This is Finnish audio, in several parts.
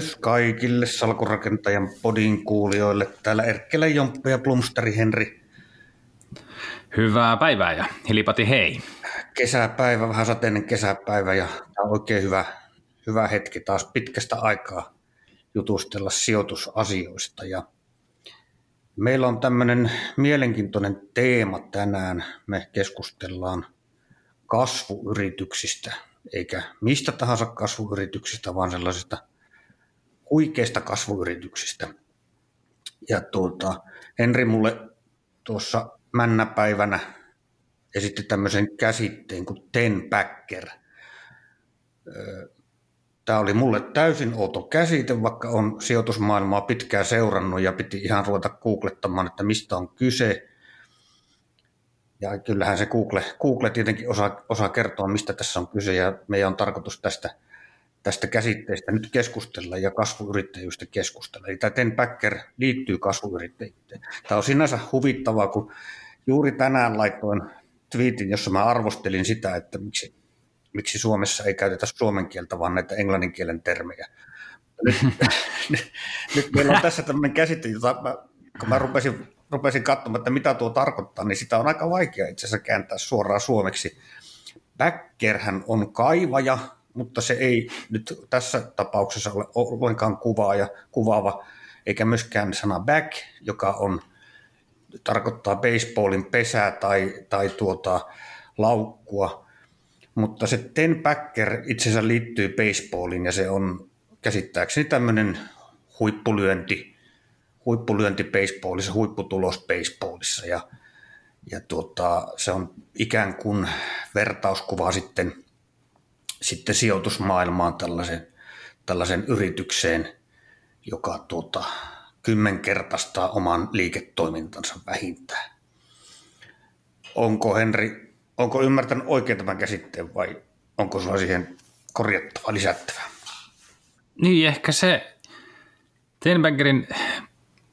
tervehdys kaikille salkurakentajan podin kuulijoille. Täällä Erkkelä Jomppu ja Plumsteri Henri. Hyvää päivää ja hilipati hei. Kesäpäivä, vähän sateinen kesäpäivä ja on oikein hyvä, hyvä hetki taas pitkästä aikaa jutustella sijoitusasioista. Ja meillä on tämmöinen mielenkiintoinen teema tänään. Me keskustellaan kasvuyrityksistä – eikä mistä tahansa kasvuyrityksistä, vaan sellaisista huikeista kasvuyrityksistä. Ja tuota, Henri mulle tuossa männäpäivänä esitti tämmöisen käsitteen kuin ten backer. Tämä oli mulle täysin outo käsite, vaikka on sijoitusmaailmaa pitkään seurannut ja piti ihan ruveta googlettamaan, että mistä on kyse. Ja kyllähän se Google, Google tietenkin osaa, osaa kertoa, mistä tässä on kyse, ja meidän on tarkoitus tästä, tästä käsitteestä nyt keskustella ja kasvuyrittäjyystä keskustella. Eli tämä Ten Packer liittyy kasvuyrittäjyyteen. Tämä on sinänsä huvittavaa, kun juuri tänään laitoin twiitin, jossa mä arvostelin sitä, että miksi, miksi Suomessa ei käytetä suomen kieltä, vaan näitä englannin kielen termejä. Nyt, meillä on tässä tämmöinen käsite, jota mä, kun mä rupesin rupesin katsomaan, että mitä tuo tarkoittaa, niin sitä on aika vaikea itse asiassa kääntää suoraan suomeksi. Backerhän on kaivaja, mutta se ei nyt tässä tapauksessa ole ollenkaan kuvaaja, kuvaava, eikä myöskään sana back, joka on, tarkoittaa baseballin pesää tai, tai tuota, laukkua, mutta se ten backer itse asiassa liittyy baseballiin ja se on käsittääkseni tämmöinen huippulyönti huippulyönti baseballissa, huipputulos baseballissa. Ja, ja tuota, se on ikään kuin vertauskuva sitten, sitten sijoitusmaailmaan tällaisen, tällaisen yritykseen, joka tuota, kymmenkertaistaa oman liiketoimintansa vähintään. Onko Henri, onko ymmärtänyt oikein tämän käsitteen vai onko sulla siihen korjattava, lisättävä? Niin, ehkä se Tenbaggerin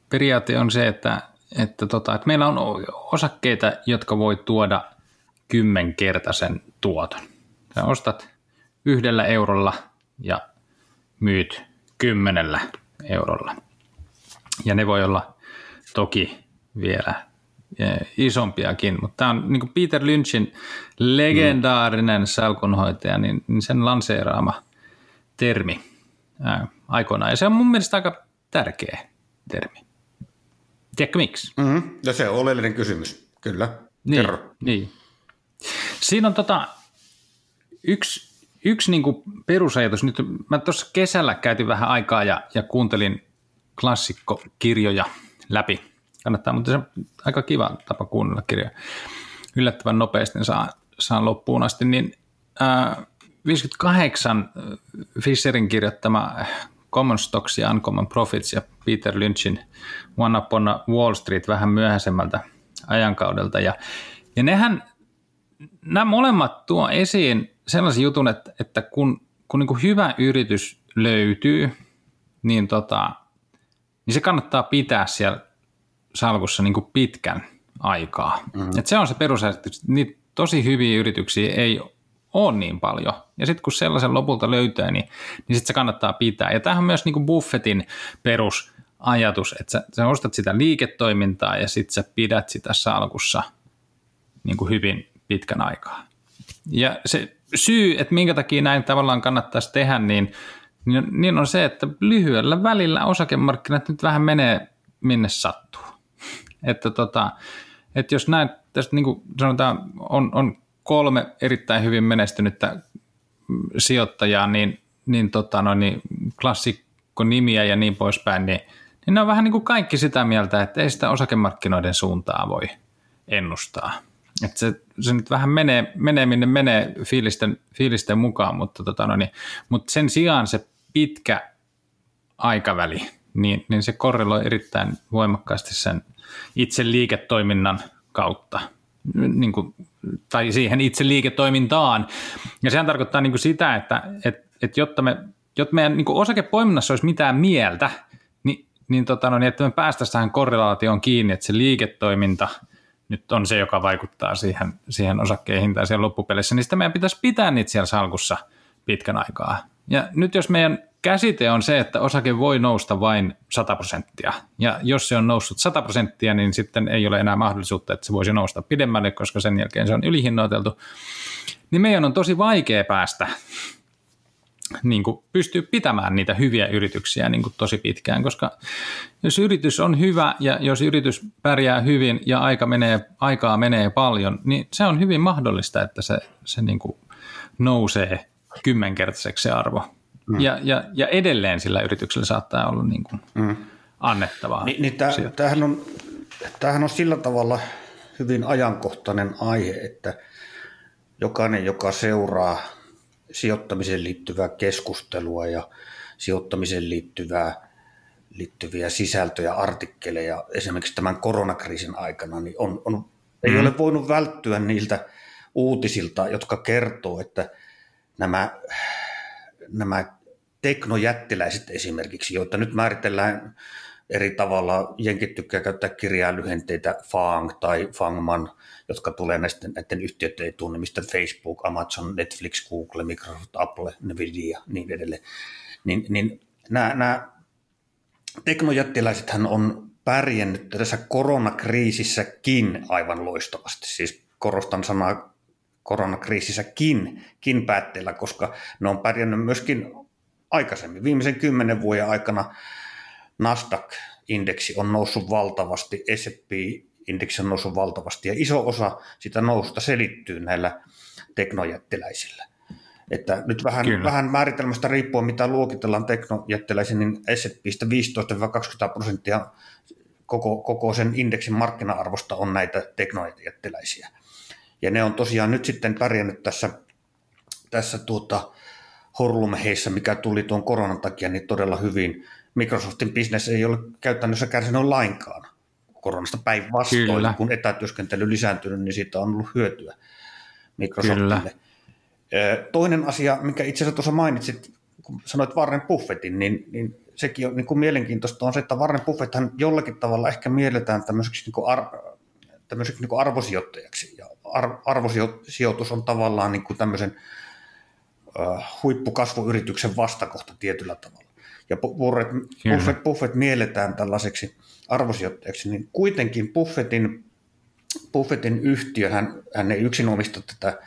periaate on se, että, että, tota, että meillä on osakkeita, jotka voi tuoda kymmenkertaisen tuoton. Sä ostat yhdellä eurolla ja myyt kymmenellä eurolla. Ja ne voi olla toki vielä e, isompiakin, mutta tämä on niin Peter Lynchin legendaarinen mm. salkunhoitaja, niin, niin sen lanseeraama termi ää, aikoinaan. Ja se on mun mielestä aika tärkeä termi. Tiedätkö miksi? Mm-hmm. Ja se on oleellinen kysymys, kyllä. Niin, Kerro. Niin. Siinä on tota, yksi, yksi niin perusajatus. Nyt mä tuossa kesällä käytin vähän aikaa ja, ja kuuntelin klassikkokirjoja läpi. Kannattaa, mutta se on aika kiva tapa kuunnella kirjoja. Yllättävän nopeasti saa, saa loppuun asti. Niin, äh, 58 Fisherin kirjoittama Common Stocks ja Uncommon Profits ja Peter Lynchin One Upon Wall Street vähän myöhäisemmältä ajankaudelta. Ja, ja nehän, nämä molemmat tuo esiin sellaisen jutun, että, että kun, kun niin hyvä yritys löytyy, niin, tota, niin se kannattaa pitää siellä salkussa niin pitkän aikaa. Mm-hmm. Et se on se perusajatus. Niitä tosi hyviä yrityksiä ei ole niin paljon. Ja sitten kun sellaisen lopulta löytää, niin, niin sitten se kannattaa pitää. Ja tämähän on myös niin kuin Buffettin perusajatus, että sä, sä ostat sitä liiketoimintaa ja sitten sä pidät sitä salkussa niin hyvin pitkän aikaa. Ja se syy, että minkä takia näin tavallaan kannattaisi tehdä, niin, niin, niin on se, että lyhyellä välillä osakemarkkinat nyt vähän menee minne sattuu. Että, tota, että jos näin, tästä niin kuin sanotaan, on, on kolme erittäin hyvin menestynyttä sijoittajaa, niin, niin, tota, no, niin klassikko nimiä ja niin poispäin, niin, niin ne on vähän niin kuin kaikki sitä mieltä, että ei sitä osakemarkkinoiden suuntaa voi ennustaa. Että se, se nyt vähän menee, menee minne menee fiilisten, fiilisten mukaan, mutta, tota, no, niin, mutta sen sijaan se pitkä aikaväli, niin, niin se korreloi erittäin voimakkaasti sen itse liiketoiminnan kautta – niin kuin, tai siihen itse liiketoimintaan. Ja sehän tarkoittaa niin kuin sitä, että, että, että jotta, me, jotta meidän niin kuin osakepoiminnassa olisi mitään mieltä, niin, niin, tota, no, niin että me päästäisiin tähän korrelaatioon kiinni, että se liiketoiminta nyt on se, joka vaikuttaa siihen, siihen osakkeen hintaan siellä loppupeleissä, niin sitä meidän pitäisi pitää niitä siellä salkussa pitkän aikaa. Ja nyt jos meidän käsite on se, että osake voi nousta vain 100 prosenttia. Ja jos se on noussut 100 prosenttia, niin sitten ei ole enää mahdollisuutta, että se voisi nousta pidemmälle, koska sen jälkeen se on ylihinnoiteltu. Niin meidän on tosi vaikea päästä niin kuin pystyy pitämään niitä hyviä yrityksiä niin kuin tosi pitkään, koska jos yritys on hyvä ja jos yritys pärjää hyvin ja aika menee, aikaa menee paljon, niin se on hyvin mahdollista, että se, se niin kuin nousee kymmenkertaiseksi se arvo. Mm. Ja, ja, ja edelleen sillä yrityksellä saattaa olla niin kuin mm. annettavaa. Ni, niin täh, tämähän, on, tämähän on sillä tavalla hyvin ajankohtainen aihe, että jokainen, joka seuraa sijoittamiseen liittyvää keskustelua ja sijoittamiseen liittyvää, liittyviä sisältöjä, artikkeleja esimerkiksi tämän koronakriisin aikana, niin on, on, mm. ei ole voinut välttyä niiltä uutisilta, jotka kertoo, että nämä, nämä teknojättiläiset esimerkiksi, joita nyt määritellään eri tavalla. Jenkit tykkää käyttää kirjalyhenteitä FANG tai FANGMAN, jotka tulee näisten, näiden yhtiöiden etunimistä Facebook, Amazon, Netflix, Google, Microsoft, Apple, Nvidia niin edelleen. Niin, niin nämä, nämä teknojättiläisethän on pärjännyt tässä koronakriisissäkin aivan loistavasti. Siis korostan sanaa koronakriisissäkin kin päätteellä, koska ne on pärjännyt myöskin aikaisemmin. Viimeisen kymmenen vuoden aikana Nasdaq-indeksi on noussut valtavasti, S&P-indeksi on noussut valtavasti ja iso osa sitä noususta selittyy näillä teknojättiläisillä. Että nyt vähän, vähän määritelmästä riippuen, mitä luokitellaan teknojättiläisiin, niin S&Pistä 15-20 prosenttia koko, koko sen indeksin markkina-arvosta on näitä teknojättiläisiä. Ja ne on tosiaan nyt sitten pärjännyt tässä, tässä tuota, horlumheissä, mikä tuli tuon koronan takia, niin todella hyvin. Microsoftin business ei ole käytännössä kärsinyt lainkaan koronasta päinvastoin. Kyllä. Kun etätyöskentely lisääntynyt, niin siitä on ollut hyötyä Microsoftille. Kyllä. Toinen asia, mikä itse asiassa tuossa mainitsit, kun sanoit Warren Buffettin, niin, niin sekin on niin kuin mielenkiintoista on se, että Warren Buffetthan jollakin tavalla ehkä mielletään tämmöiseksi, niin kuin ar, tämmöiseksi niin kuin arvosijoittajaksi. Ja ar, arvosijoitus on tavallaan niin kuin tämmöisen huippukasvuyrityksen vastakohta tietyllä tavalla. Ja Buffett, Buffett, Buffett mielletään tällaiseksi arvosijoittajaksi, niin kuitenkin Buffettin, Buffettin yhtiö, hän, hän ei yksin omista tätä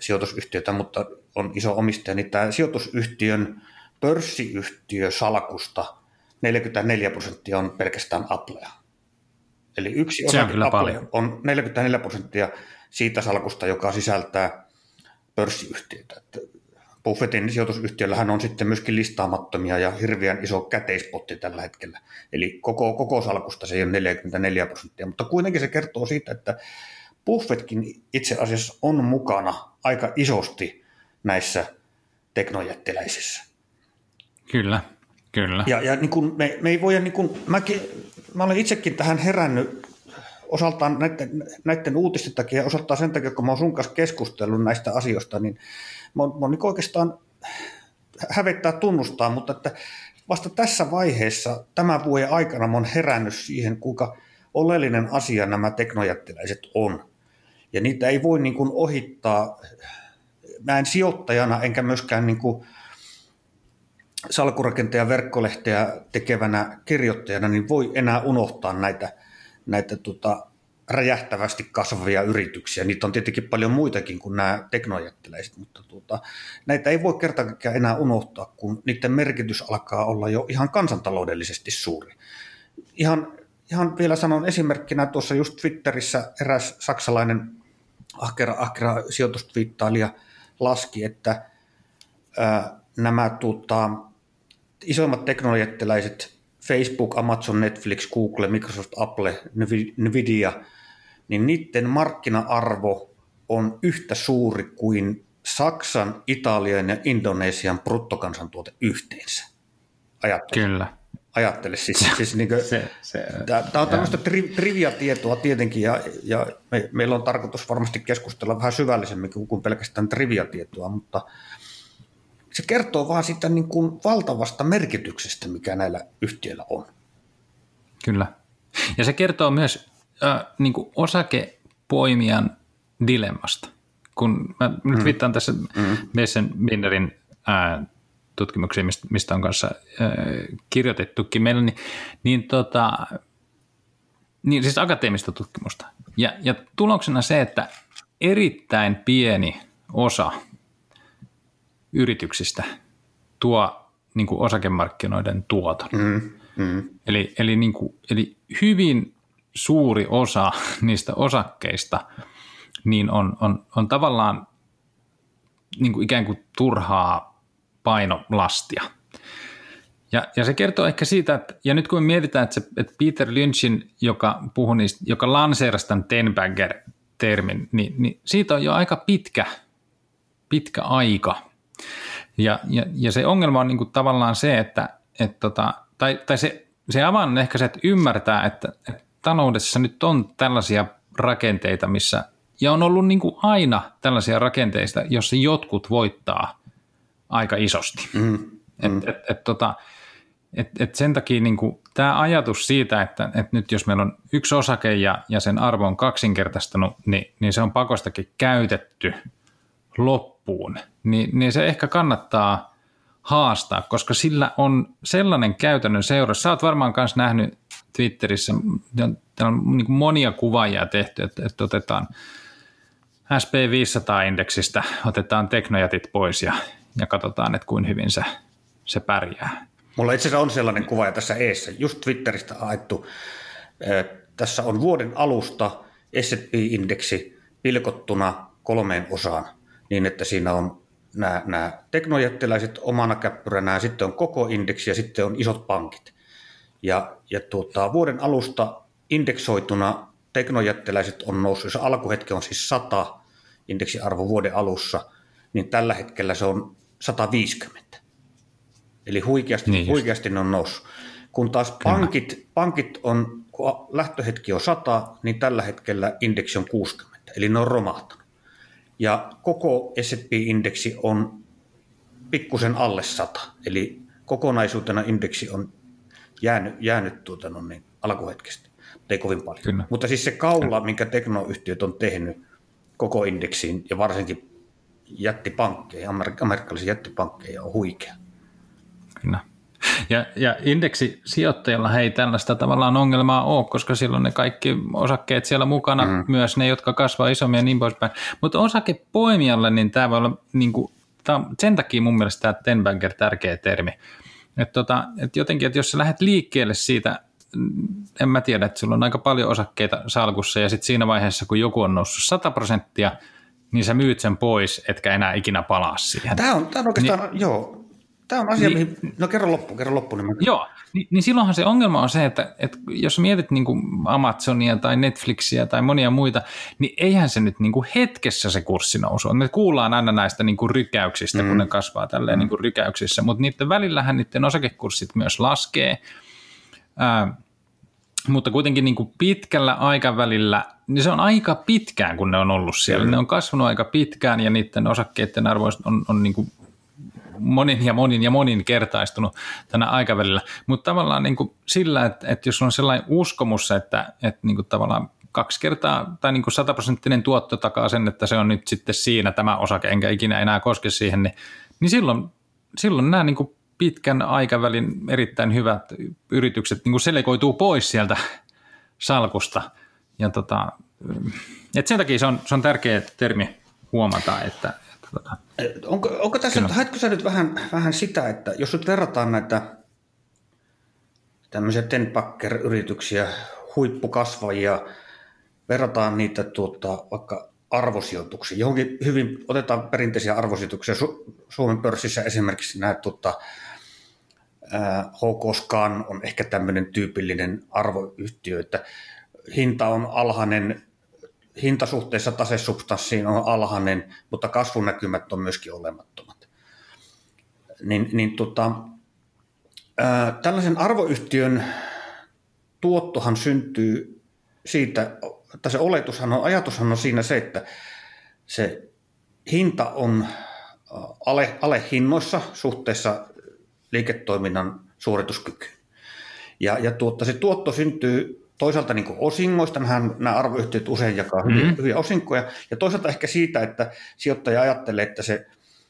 sijoitusyhtiötä, mutta on iso omistaja, niin tämä sijoitusyhtiön pörssiyhtiö salkusta 44 prosenttia on pelkästään Applea. Eli yksi osa on, Apple on 44 prosenttia siitä salkusta, joka sisältää pörssiyhtiötä. Että Buffettin sijoitusyhtiöllähän on sitten myöskin listaamattomia ja hirveän iso käteispotti tällä hetkellä. Eli koko, koko salkusta se ei ole 44 prosenttia, mutta kuitenkin se kertoo siitä, että Buffettkin itse asiassa on mukana aika isosti näissä teknojättiläisissä. Kyllä, kyllä. Ja, ja niin kuin me, me ei voida, niin kuin, mäkin, mä olen itsekin tähän herännyt osaltaan näiden, näiden uutisten takia ja osaltaan sen takia, kun mä oon sun kanssa keskustellut näistä asioista, niin mä oon, mä oon niin oikeastaan hävettää tunnustaa, mutta että vasta tässä vaiheessa tämän vuoden aikana mä oon herännyt siihen, kuinka oleellinen asia nämä teknojättiläiset on. Ja niitä ei voi niin kuin ohittaa, mä en sijoittajana enkä myöskään niin kuin salkurakentaja verkkolehteä tekevänä kirjoittajana, niin voi enää unohtaa näitä – näitä tota, räjähtävästi kasvavia yrityksiä. Niitä on tietenkin paljon muitakin kuin nämä teknojättiläiset, mutta tuota, näitä ei voi kertakaikkiaan enää unohtaa, kun niiden merkitys alkaa olla jo ihan kansantaloudellisesti suuri. Ihan, ihan vielä sanon esimerkkinä, tuossa just Twitterissä eräs saksalainen ahkera, ahkera sijoitustwiittailija laski, että ää, nämä tuota, isoimmat teknojättiläiset Facebook, Amazon, Netflix, Google, Microsoft, Apple, Nvidia, niin niiden markkina-arvo on yhtä suuri kuin Saksan, Italian ja Indonesian bruttokansantuote yhteensä. Ajattele. Kyllä. Ajattele siis. siis niin kuin, se, se, tämä on tämmöistä tri, trivia-tietoa tietenkin, ja, ja me, meillä on tarkoitus varmasti keskustella vähän syvällisemmin kuin pelkästään trivia-tietoa, mutta – se kertoo vaan sitä niin kuin valtavasta merkityksestä, mikä näillä yhtiöillä on. Kyllä. Ja se kertoo myös äh, niin kuin osakepoimijan dilemmasta. Kun mä nyt mm. viittaan tässä mm. Messen Binderin äh, tutkimuksia, mistä on kanssa äh, kirjoitettukin meillä, niin, niin, tota, niin siis akateemista tutkimusta. Ja, ja tuloksena se, että erittäin pieni osa yrityksistä tuo niin kuin osakemarkkinoiden tuoton. Mm, mm. Eli, eli, niin kuin, eli hyvin suuri osa niistä osakkeista niin on, on, on tavallaan niin kuin ikään kuin turhaa painolastia. Ja, ja se kertoo ehkä siitä, että, ja nyt kun me mietitään, että, se, että Peter Lynchin, joka puhui niistä, joka lanseerasi tämän Tenbagger-termin, niin, niin siitä on jo aika pitkä, pitkä aika. Ja, ja, ja se ongelma on niin kuin tavallaan se, että, että tota, tai, tai se, se avaan ehkä se, että ymmärtää, että, että taloudessa nyt on tällaisia rakenteita, missä, ja on ollut niin kuin aina tällaisia rakenteista, jossa jotkut voittaa aika isosti. Mm, mm. Et, et, et, tota, et, et sen takia niin kuin, tämä ajatus siitä, että, että nyt jos meillä on yksi osake ja, ja sen arvo on kaksinkertaistunut, niin, niin se on pakostakin käytetty loppuun, niin, niin se ehkä kannattaa haastaa, koska sillä on sellainen käytännön seuraus. Sä oot varmaan myös nähnyt Twitterissä, on niin monia kuvaajia tehty, että, että otetaan SP500-indeksistä, otetaan teknojätit pois ja, ja katsotaan, että kuin hyvin se, se pärjää. Mulla itse asiassa on sellainen kuva tässä eessä, just Twitteristä haettu. Tässä on vuoden alusta S&P-indeksi pilkottuna kolmeen osaan, niin että siinä on nämä, nämä teknojättiläiset omana käppyränään, sitten on koko indeksi ja sitten on isot pankit. Ja, ja tuota, vuoden alusta indeksoituna teknojättiläiset on noussut, jos alkuhetki on siis 100 indeksiarvo vuoden alussa, niin tällä hetkellä se on 150. Eli huikeasti, niin huikeasti ne on noussut. Kun taas pankit, pankit on, kun lähtöhetki on 100, niin tällä hetkellä indeksi on 60, eli ne on romahtanut. Ja koko S&P-indeksi on pikkusen alle 100, eli kokonaisuutena indeksi on jäänyt, jäänyt tuota, no niin, alkuhetkestä, mutta ei kovin paljon. Kyllä. Mutta siis se kaula, minkä teknoyhtiöt on tehnyt koko indeksiin ja varsinkin jättipankkeja, amerikkalaisia jättipankkeja on huikea. Kyllä. Ja, ja indeksisijoittajilla ei tällaista tavallaan ongelmaa ole, koska silloin ne kaikki osakkeet siellä mukana, mm. myös ne, jotka kasvaa isommin ja niin poispäin. Mutta osakepoimijalle, niin tämä voi olla, niin kuin, tämä sen takia mun mielestä tämä Tenbanker tärkeä termi. Että tota, et jotenkin, että jos sä lähdet liikkeelle siitä, en mä tiedä, että sulla on aika paljon osakkeita salkussa ja sitten siinä vaiheessa, kun joku on noussut 100 prosenttia, niin sä myyt sen pois, etkä enää ikinä palaa siihen. Tämä on, tämä on oikeastaan, niin, joo, Tämä on asia, niin, mihin... No kerro loppu, kerro loppu. Niin Joo, niin, niin silloinhan se ongelma on se, että, että jos mietit niin kuin Amazonia tai Netflixiä tai monia muita, niin eihän se nyt niin kuin hetkessä se kurssi nousu. Me kuullaan aina näistä niin kuin rykäyksistä, mm. kun ne kasvaa tälleen mm. niin kuin rykäyksissä, mutta niiden välillähän niiden osakekurssit myös laskee. Ää, mutta kuitenkin niin kuin pitkällä aikavälillä, niin se on aika pitkään, kun ne on ollut siellä. Mm. Ne on kasvanut aika pitkään ja niiden osakkeiden arvo on, on niin kuin monin ja monin ja monin kertaistunut tänä aikavälillä. Mutta tavallaan niin kuin sillä, että, että jos on sellainen uskomus, että, että niin kuin tavallaan kaksi kertaa tai niin kuin sataprosenttinen tuotto takaa sen, että se on nyt sitten siinä tämä osake, enkä ikinä enää koske siihen, niin, niin silloin, silloin nämä niin kuin pitkän aikavälin erittäin hyvät yritykset niin kuin selkoituu pois sieltä salkusta. Ja tota, et sen takia se on, se on tärkeä termi huomata, että, Tota. Onko, onko tässä, Kyllä. haetko sä nyt vähän, vähän sitä, että jos nyt verrataan näitä tämmöisiä Tenpacker-yrityksiä, huippukasvajia, verrataan niitä tuota, vaikka arvosijoituksiin. Johonkin hyvin otetaan perinteisiä arvosijoituksia. Su- Suomen pörssissä esimerkiksi nämä tuota, HK Scan on ehkä tämmöinen tyypillinen arvoyhtiö, että hinta on alhainen, hintasuhteessa tasesubstanssiin on alhainen, mutta kasvunäkymät on myöskin olemattomat. Niin, niin tota, ää, tällaisen arvoyhtiön tuottohan syntyy siitä, että se oletushan on, ajatushan on siinä se, että se hinta on ale, ale hinnoissa suhteessa liiketoiminnan suorituskykyyn. Ja, ja tuotta, se tuotto syntyy toisaalta niin osingoista, nämä, nämä arvoyhtiöt usein jakaa hyviä, mm-hmm. hyviä osinkoja, ja toisaalta ehkä siitä, että sijoittaja ajattelee, että se,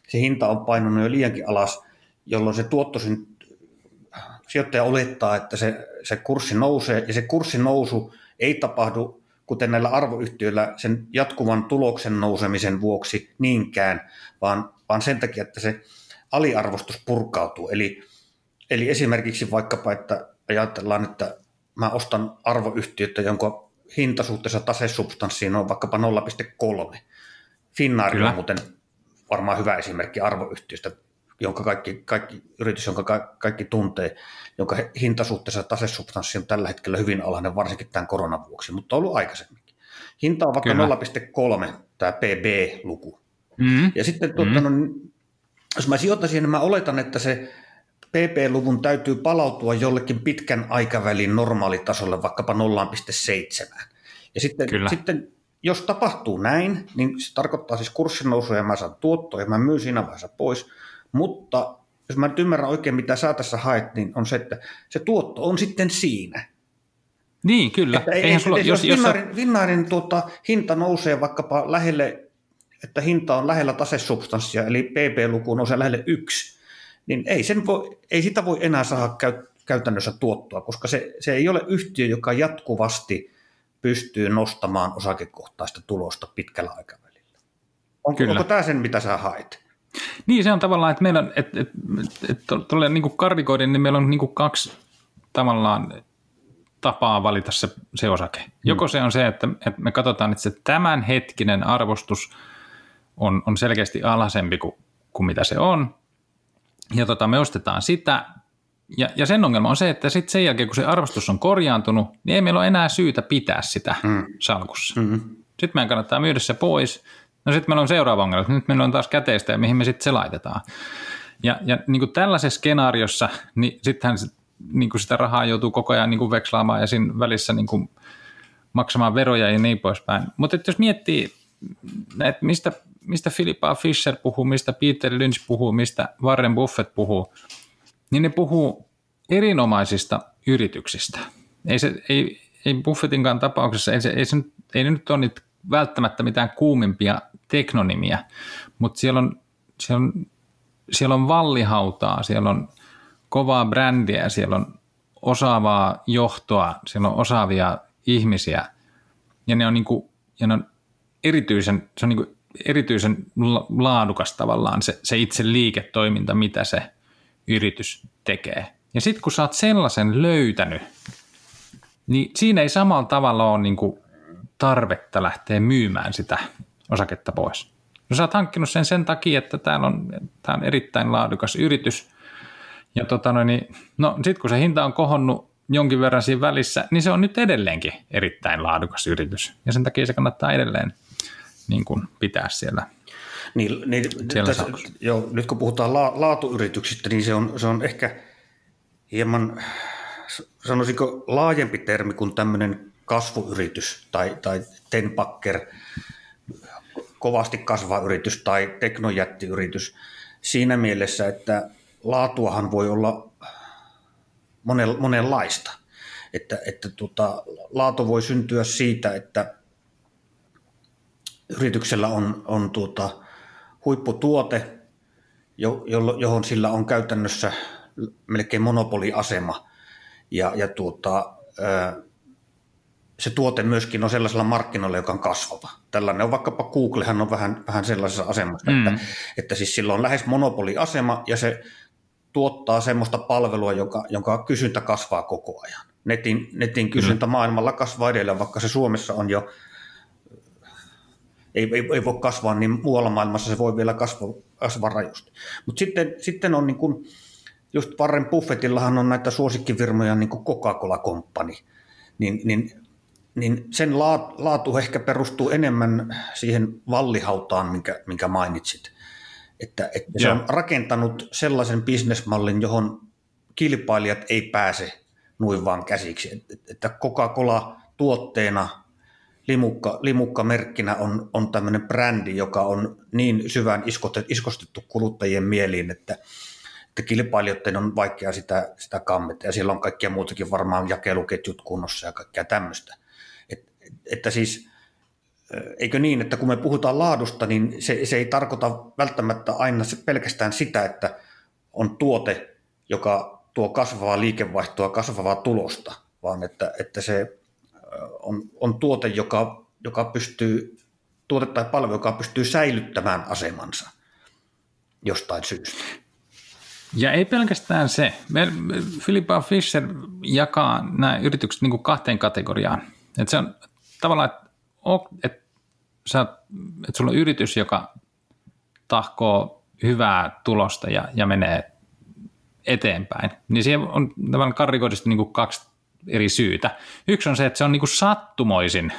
se hinta on painunut jo liiankin alas, jolloin se tuotto, sijoittaja olettaa, että se, se kurssi nousee, ja se kurssin nousu ei tapahdu, kuten näillä arvoyhtiöillä, sen jatkuvan tuloksen nousemisen vuoksi niinkään, vaan, vaan sen takia, että se aliarvostus purkautuu. Eli, eli esimerkiksi vaikkapa, että ajatellaan, että mä ostan arvoyhtiötä, jonka hintasuhteessa tasesubstanssiin on vaikkapa 0,3. Finnaari on muuten varmaan hyvä esimerkki arvoyhtiöstä, jonka kaikki, kaikki yritys, jonka ka, kaikki tuntee, jonka hintasuhteessa tasesubstanssi on tällä hetkellä hyvin alhainen, varsinkin tämän koronan vuoksi, mutta on ollut aikaisemminkin. Hinta on vaikka Kyllä. 0,3, tämä PB-luku. Mm-hmm. Ja sitten tuota, mm-hmm. no, jos mä sijoittaisin, niin mä oletan, että se PP-luvun täytyy palautua jollekin pitkän aikavälin normaalitasolle, vaikkapa 0,7. Ja sitten, Kyllä. sitten jos tapahtuu näin, niin se tarkoittaa siis kurssin nousua ja mä saan tuottoa ja mä myyn siinä vaiheessa pois. Mutta jos mä nyt ymmärrän oikein, mitä sä tässä haet, niin on se, että se tuotto on sitten siinä. Niin, kyllä. Että ei, sulla, jos, jos, jos Finnaarin, Finnaarin tuota, hinta nousee vaikkapa lähelle, että hinta on lähellä tasesubstanssia, eli PP-luku nousee lähelle yksi, niin ei, sen voi, ei sitä voi enää saada käy, käytännössä tuottoa, koska se, se ei ole yhtiö, joka jatkuvasti pystyy nostamaan osakekohtaista tulosta pitkällä aikavälillä. On, Kyllä. Onko tämä sen, mitä sä haet? Niin, se on tavallaan, että meillä on, että, että, että, että niin karikoiden, niin meillä on niin kuin kaksi tavallaan tapaa valita se, se osake. Hmm. Joko se on se, että, että me katsotaan, että se tämänhetkinen arvostus on, on selkeästi alhaisempi kuin, kuin mitä se on, ja tota, me ostetaan sitä, ja, ja sen ongelma on se, että sitten sen jälkeen, kun se arvostus on korjaantunut, niin ei meillä ole enää syytä pitää sitä mm. salkussa. Mm-hmm. Sitten meidän kannattaa myydä se pois. No sitten meillä on seuraava ongelma, nyt meillä on taas käteistä ja mihin me sitten se laitetaan. Ja, ja niin kuin tällaisessa skenaariossa, niin sittenhän niin kuin sitä rahaa joutuu koko ajan niin kuin vekslaamaan ja siinä välissä niin kuin maksamaan veroja ja niin poispäin. Mutta jos miettii, että mistä, mistä Philippa Fisher puhuu, mistä Peter Lynch puhuu, mistä Warren Buffett puhuu, niin ne puhuu erinomaisista yrityksistä. Ei, se, ei, ei Buffettinkaan tapauksessa, ei, se, ei, se, ei ne nyt ole nyt välttämättä mitään kuumimpia teknonimiä, mutta siellä on, siellä on, siellä on vallihautaa, siellä on kovaa brändiä, siellä on osaavaa johtoa, siellä on osaavia ihmisiä ja ne on, niin kuin, ja ne on erityisen, se on niin erityisen laadukas tavallaan se, se itse liiketoiminta, mitä se yritys tekee. Ja sitten kun sä oot sellaisen löytänyt, niin siinä ei samalla tavalla ole niin kuin tarvetta lähteä myymään sitä osaketta pois. No sä oot hankkinut sen sen takia, että täällä on, tää on erittäin laadukas yritys. Ja tota no, niin, no sitten kun se hinta on kohonnut jonkin verran siinä välissä, niin se on nyt edelleenkin erittäin laadukas yritys. Ja sen takia se kannattaa edelleen niin kuin pitää siellä niin, niin tässä, jo, nyt kun puhutaan la, laatuyrityksistä, niin se on, se on ehkä hieman, sanoisinko laajempi termi kuin tämmöinen kasvuyritys tai, tai tenpakker, kovasti kasvava yritys tai teknojättiyritys siinä mielessä, että laatuahan voi olla monenlaista. Että, että tota, laatu voi syntyä siitä, että yrityksellä on, on tuota, huipputuote, johon sillä on käytännössä melkein monopoliasema. Ja, ja tuota, se tuote myöskin on sellaisella markkinoilla, joka on kasvava. Tällainen on vaikkapa Googlehan on vähän, vähän sellaisessa asemassa, mm. että, että siis sillä on lähes monopoliasema ja se tuottaa semmoista palvelua, joka, jonka kysyntä kasvaa koko ajan. Netin, netin kysyntä mm. maailmalla kasvaa edelleen, vaikka se Suomessa on jo ei, ei, ei voi kasvaa, niin muualla maailmassa se voi vielä kasvaa, kasvaa rajusti. Mutta sitten, sitten on niin kuin, just Warren Buffettillahan on näitä suosikkifirmoja niin kuin Coca-Cola Company, niin, niin, niin sen laatu ehkä perustuu enemmän siihen vallihautaan, minkä, minkä mainitsit. Että, että se on rakentanut sellaisen bisnesmallin, johon kilpailijat ei pääse noin vaan käsiksi. Että Coca-Cola tuotteena limukka, limukka merkkinä on, on tämmöinen brändi, joka on niin syvään iskostettu, kuluttajien mieliin, että, että kilpailijoiden on vaikea sitä, sitä kammeta. Ja siellä on kaikkia muutakin varmaan jakeluketjut kunnossa ja kaikkea tämmöistä. Et, että siis, eikö niin, että kun me puhutaan laadusta, niin se, se ei tarkoita välttämättä aina se pelkästään sitä, että on tuote, joka tuo kasvavaa liikevaihtoa, kasvavaa tulosta, vaan että, että se on, on tuote, joka, joka pystyy, tuote tai palvelu, joka pystyy säilyttämään asemansa jostain syystä. Ja ei pelkästään se. Philippa Fisher jakaa nämä yritykset niin kahteen kategoriaan. Että se on tavallaan, että, että, sulla on yritys, joka tahkoo hyvää tulosta ja, ja menee eteenpäin, niin siihen on tavallaan karikoidusti niin kaksi eri syytä. Yksi on se, että se on niin kuin sattumoisin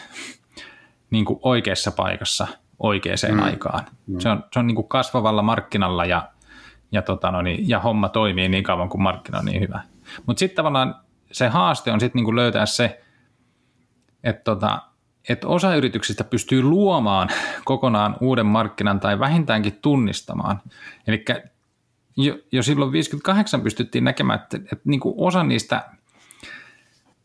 niin kuin oikeassa paikassa oikeaan mm. aikaan. Mm. Se on, se on niin kuin kasvavalla markkinalla ja, ja, tota no niin, ja homma toimii niin kauan kuin markkina on niin hyvä. Mutta sitten tavallaan se haaste on sitten niin kuin löytää se, että tota, että osa yrityksistä pystyy luomaan kokonaan uuden markkinan tai vähintäänkin tunnistamaan. Eli jo, jo silloin 58 pystyttiin näkemään, että, että niin kuin osa niistä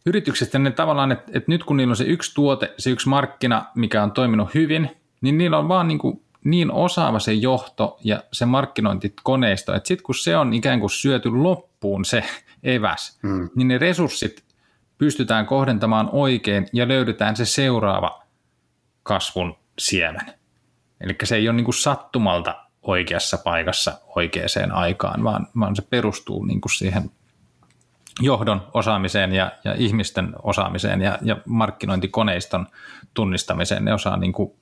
yrityksistä, ne tavallaan, että, että nyt kun niillä on se yksi tuote, se yksi markkina, mikä on toiminut hyvin, niin niillä on vaan niin, kuin niin osaava se johto ja se markkinointikoneisto, että sitten kun se on ikään kuin syöty loppuun se eväs, hmm. niin ne resurssit pystytään kohdentamaan oikein ja löydetään se seuraava kasvun siemen. Eli se ei ole niin kuin sattumalta oikeassa paikassa oikeaan aikaan, vaan, vaan se perustuu niin kuin siihen johdon osaamiseen ja, ja ihmisten osaamiseen ja, ja markkinointikoneiston tunnistamiseen. Ne osaa niin kuin,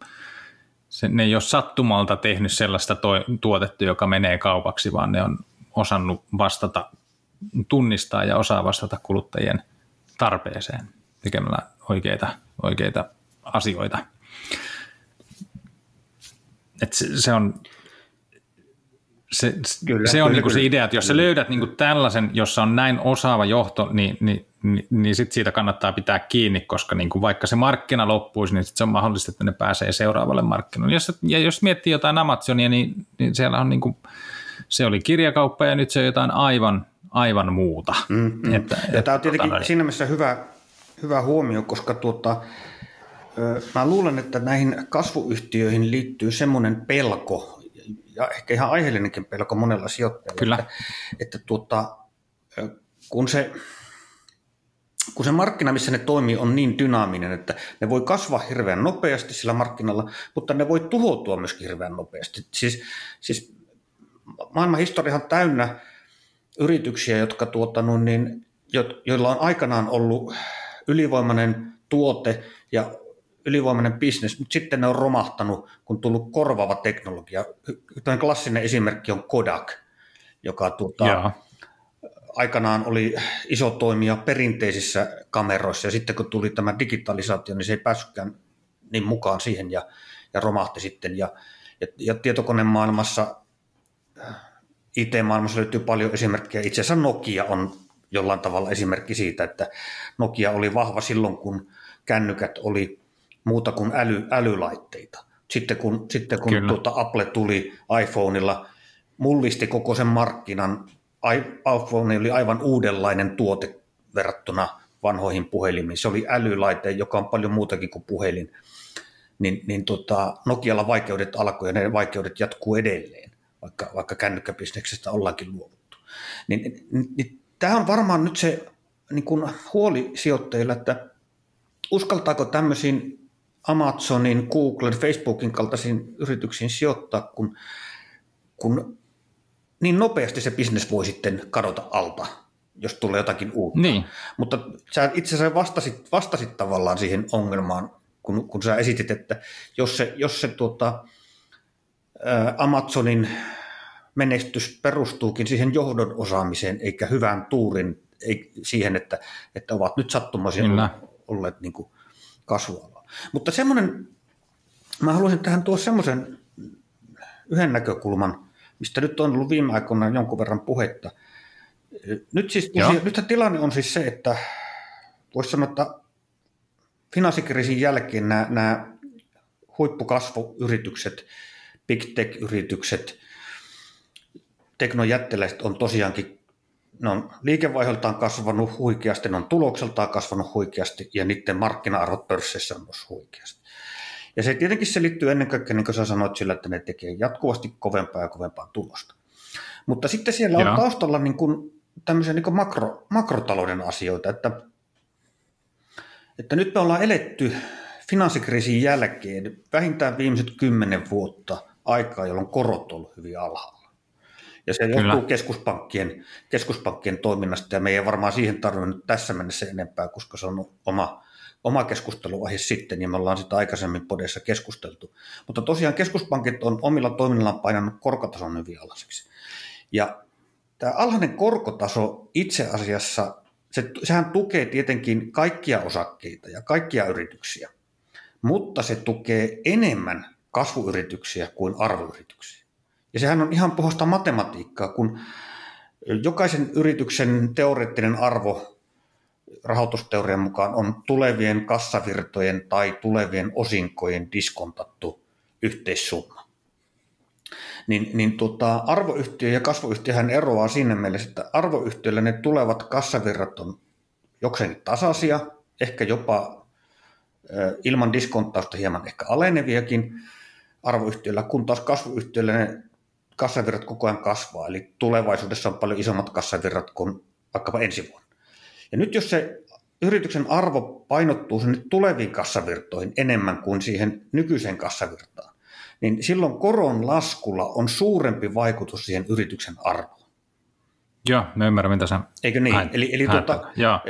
se, ne ei ole sattumalta tehnyt sellaista toi, tuotetta, joka menee kaupaksi, vaan ne on osannut vastata, tunnistaa ja osaa vastata kuluttajien tarpeeseen tekemällä oikeita, oikeita asioita. Et se, se on se, kyllä, se on kyllä, niin kuin se idea, että jos sä löydät niin kuin tällaisen, jossa on näin osaava johto, niin, niin, niin, niin sit siitä kannattaa pitää kiinni, koska niin kuin vaikka se markkina loppuisi, niin sit se on mahdollista, että ne pääsee seuraavalle markkinoille. Jos, ja jos miettii jotain Amazonia, niin, niin siellä on niin kuin, se oli kirjakauppa ja nyt se on jotain aivan, aivan muuta. Mm, mm. Että, ja että, tämä on tietenkin tota, siinä mielessä hyvä, hyvä huomio, koska tuota, Mä luulen, että näihin kasvuyhtiöihin liittyy semmoinen pelko, ja ehkä ihan aiheellinenkin pelko monella sijoittajalla, Kyllä. että, että tuota, kun se kun se markkina, missä ne toimii, on niin dynaaminen, että ne voi kasvaa hirveän nopeasti sillä markkinalla, mutta ne voi tuhoutua myöskin hirveän nopeasti. Siis, siis maailman historiahan täynnä yrityksiä, jotka no niin, jo, joilla on aikanaan ollut ylivoimainen tuote ja ylivoimainen bisnes, mutta sitten ne on romahtanut, kun tullut korvaava teknologia. Tämä klassinen esimerkki on Kodak, joka tuota, aikanaan oli iso toimija perinteisissä kameroissa, ja sitten kun tuli tämä digitalisaatio, niin se ei päässytkään niin mukaan siihen, ja, ja romahti sitten. Ja, ja, ja tietokonemaailmassa, IT-maailmassa löytyy paljon esimerkkejä. Itse asiassa Nokia on jollain tavalla esimerkki siitä, että Nokia oli vahva silloin, kun kännykät oli muuta kuin äly, älylaitteita. Sitten kun, sitten kun tuota Apple tuli iPhoneilla, mullisti koko sen markkinan. iPhone oli aivan uudenlainen tuote verrattuna vanhoihin puhelimiin. Se oli älylaite, joka on paljon muutakin kuin puhelin. Niin, niin tota, Nokialla vaikeudet alkoi ja ne vaikeudet jatkuu edelleen, vaikka, vaikka kännykkäbisneksestä ollaankin luovuttu. Niin, niin, niin, tämä on varmaan nyt se niin kuin huoli sijoittajilla, että uskaltaako tämmöisiin Amazonin, Googlen, Facebookin kaltaisiin yrityksiin sijoittaa, kun, kun niin nopeasti se bisnes voi sitten kadota alta, jos tulee jotakin uutta. Niin. Mutta sä itse asiassa vastasit, vastasit tavallaan siihen ongelmaan, kun, kun sä esitit, että jos se, jos se tuota, ä, Amazonin menestys perustuukin siihen johdon osaamiseen, eikä hyvään tuurin, ei, siihen, että, että ovat nyt sattumoisin olleet niin kuin kasvua mutta semmoinen, mä haluaisin tähän tuoda semmoisen yhden näkökulman, mistä nyt on ollut viime aikoina jonkun verran puhetta. Nyt siis, nyt tilanne on siis se, että voisi sanoa, että finanssikriisin jälkeen nämä, nämä huippukasvuyritykset, big tech-yritykset, teknojättiläiset on tosiaankin ne on liikevaiholtaan kasvanut huikeasti, ne on tulokseltaan kasvanut huikeasti ja niiden markkina-arvot pörssissä on myös huikeasti. Ja se tietenkin se liittyy ennen kaikkea, niin kuin sä sanoit, sillä, että ne tekee jatkuvasti kovempaa ja kovempaa tulosta. Mutta sitten siellä on taustalla niin kuin tämmöisiä niin kuin makro, makrotalouden asioita, että, että nyt me ollaan eletty finanssikriisin jälkeen vähintään viimeiset kymmenen vuotta aikaa, jolloin korot on ollut hyvin alhaalla. Ja se johtuu Kyllä. keskuspankkien, keskuspankkien toiminnasta, ja me ei varmaan siihen tarvinnut tässä mennessä enempää, koska se on oma, oma keskusteluaihe sitten, ja me ollaan sitä aikaisemmin podessa keskusteltu. Mutta tosiaan keskuspankit on omilla toiminnallaan painanut korkotason hyvin alhaiseksi. Ja tämä alhainen korkotaso itse asiassa, se, sehän tukee tietenkin kaikkia osakkeita ja kaikkia yrityksiä, mutta se tukee enemmän kasvuyrityksiä kuin arvoyrityksiä. Ja sehän on ihan puhasta matematiikkaa, kun jokaisen yrityksen teoreettinen arvo rahoitusteorian mukaan on tulevien kassavirtojen tai tulevien osinkojen diskontattu yhteissumma. Niin, niin tota, arvoyhtiö ja kasvuyhtiöhän eroaa siinä mielessä, että arvoyhtiöllä ne tulevat kassavirrat on jokseenkin tasaisia, ehkä jopa ilman diskonttausta hieman ehkä aleneviakin arvoyhtiöllä, kun taas kasvuyhtiöllä ne kassavirrat koko ajan kasvaa, eli tulevaisuudessa on paljon isommat kassavirrat kuin vaikkapa ensi vuonna. Ja nyt jos se yrityksen arvo painottuu sinne tuleviin kassavirtoihin enemmän kuin siihen nykyiseen kassavirtaan, niin silloin koron laskulla on suurempi vaikutus siihen yrityksen arvoon. Joo, mä ymmärrän, mitä sä Eikö niin? Haet, eli eli tuota, Joo,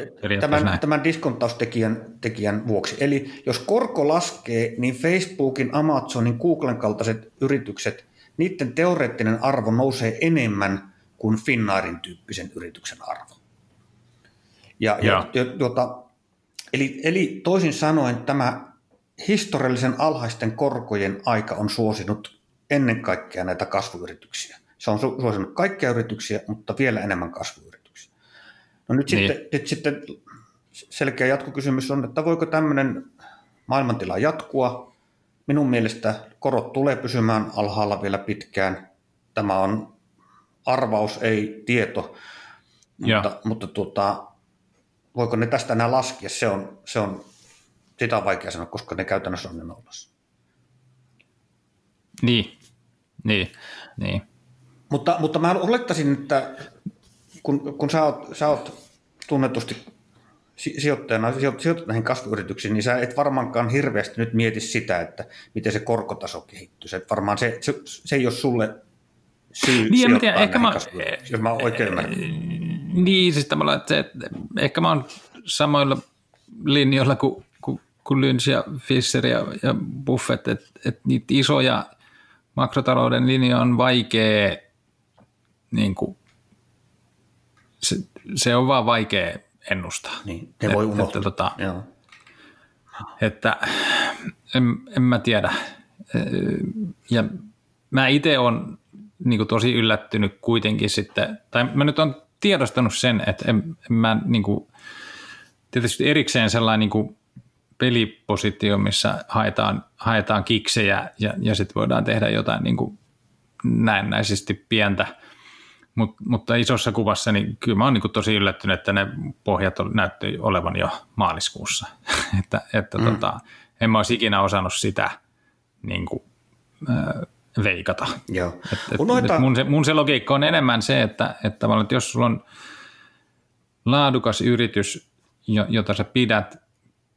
tämän, tämän diskontaustekijän tekijän vuoksi. Eli jos korko laskee, niin Facebookin, Amazonin, Googlen kaltaiset yritykset, niiden teoreettinen arvo nousee enemmän kuin Finnairin tyyppisen yrityksen arvo. Ja, ja, ja tuota, eli, eli toisin sanoen tämä historiallisen alhaisten korkojen aika on suosinut ennen kaikkea näitä kasvuyrityksiä. Se on suosinut kaikkia yrityksiä, mutta vielä enemmän kasvuyrityksiä. No nyt, niin. sitten, nyt sitten selkeä jatkokysymys on, että voiko tämmöinen maailmantila jatkua. Minun mielestä korot tulee pysymään alhaalla vielä pitkään. Tämä on arvaus, ei tieto, mutta, mutta tuota, voiko ne tästä enää laskea, se on, se on sitä on vaikea sanoa, koska ne käytännössä on ne nollassa. Niin, niin, niin. Mutta, mutta mä olettaisin, että kun, kun sä, oot, sä oot tunnetusti sijoittajana, sijoitat näihin kasvuyrityksiin, niin sä et varmaankaan hirveästi nyt mieti sitä, että miten se korkotaso kehittyy. Se, varmaan se, se, se ei ole sulle syy niin, sijoittaa tiedän, ehkä mä, jos mä oikein ymmärrän. Niin, siis tavallaan, että, se, että ehkä mä oon samoilla linjoilla kuin kuin Lynch ja Fischer ja, ja Buffett, että et niitä isoja makrotalouden linjoja on vaikea, niin kuin, se, se on vaan vaikea ennustaa. Niin, ne voi unohtaa. Että, tota, Joo. että en, en mä tiedä. Ja mä itse olen niin tosi yllättynyt kuitenkin sitten, tai mä nyt on tiedostanut sen, että en, en mä niin kuin, tietysti erikseen sellainen niin kuin pelipositio, missä haetaan, haetaan kiksejä ja, ja sitten voidaan tehdä jotain niin kuin näennäisesti pientä. Mut, mutta isossa kuvassa niin kyllä mä oon niin tosi yllättynyt, että ne pohjat näytti olevan jo maaliskuussa. että että mm. tota, en mä olisi ikinä osannut sitä niin kuin, äh, veikata. Joo. Et, et, et mun, se, mun se logiikka on enemmän se, että, että, että jos sulla on laadukas yritys, jota sä pidät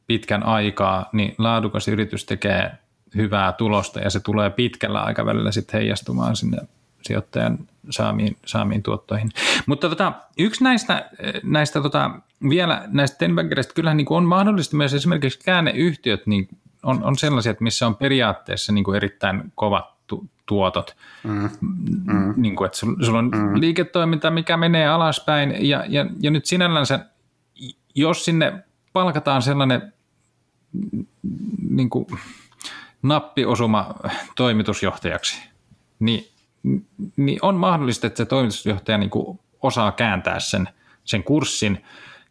pitkän aikaa, niin laadukas yritys tekee hyvää tulosta ja se tulee pitkällä aikavälillä sitten heijastumaan sinne sijoittajan saamiin, saamiin tuottoihin. Mutta tota, yksi näistä, näistä tota, vielä näistä tenbankereista, kyllähän niin kuin on mahdollista myös esimerkiksi käänneyhtiöt niin on, on sellaisia, että missä on periaatteessa niin kuin erittäin kovat tu- tuotot. Mm. Mm. Niin kuin, että sulla on mm. liiketoiminta, mikä menee alaspäin ja, ja, ja nyt sinällänsä, jos sinne palkataan sellainen niin kuin nappiosuma toimitusjohtajaksi, niin, niin on mahdollista, että se toimitusjohtaja niin osaa kääntää sen, sen kurssin.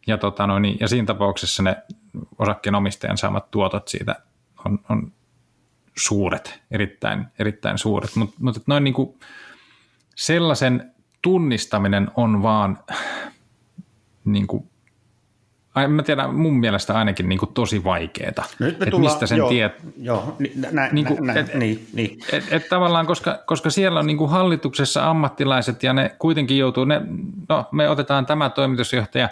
Ja, tota no, niin, ja siinä tapauksessa ne osakkeenomistajan saamat tuotot siitä on, on suuret, erittäin, erittäin suuret, mutta mut noin niin kuin sellaisen tunnistaminen on vaan niin kuin ai, mä tiedän, mun mielestä ainakin niin kuin tosi vaikeeta. No nyt me että tullaan, mistä sen joo, tiet, Joo, nä, Niin kuin, nä, nä, et- niin, niin. et, et tavallaan, koska, koska siellä on niin kuin hallituksessa ammattilaiset ja ne kuitenkin joutuu, ne, no me otetaan tämä toimitusjohtaja,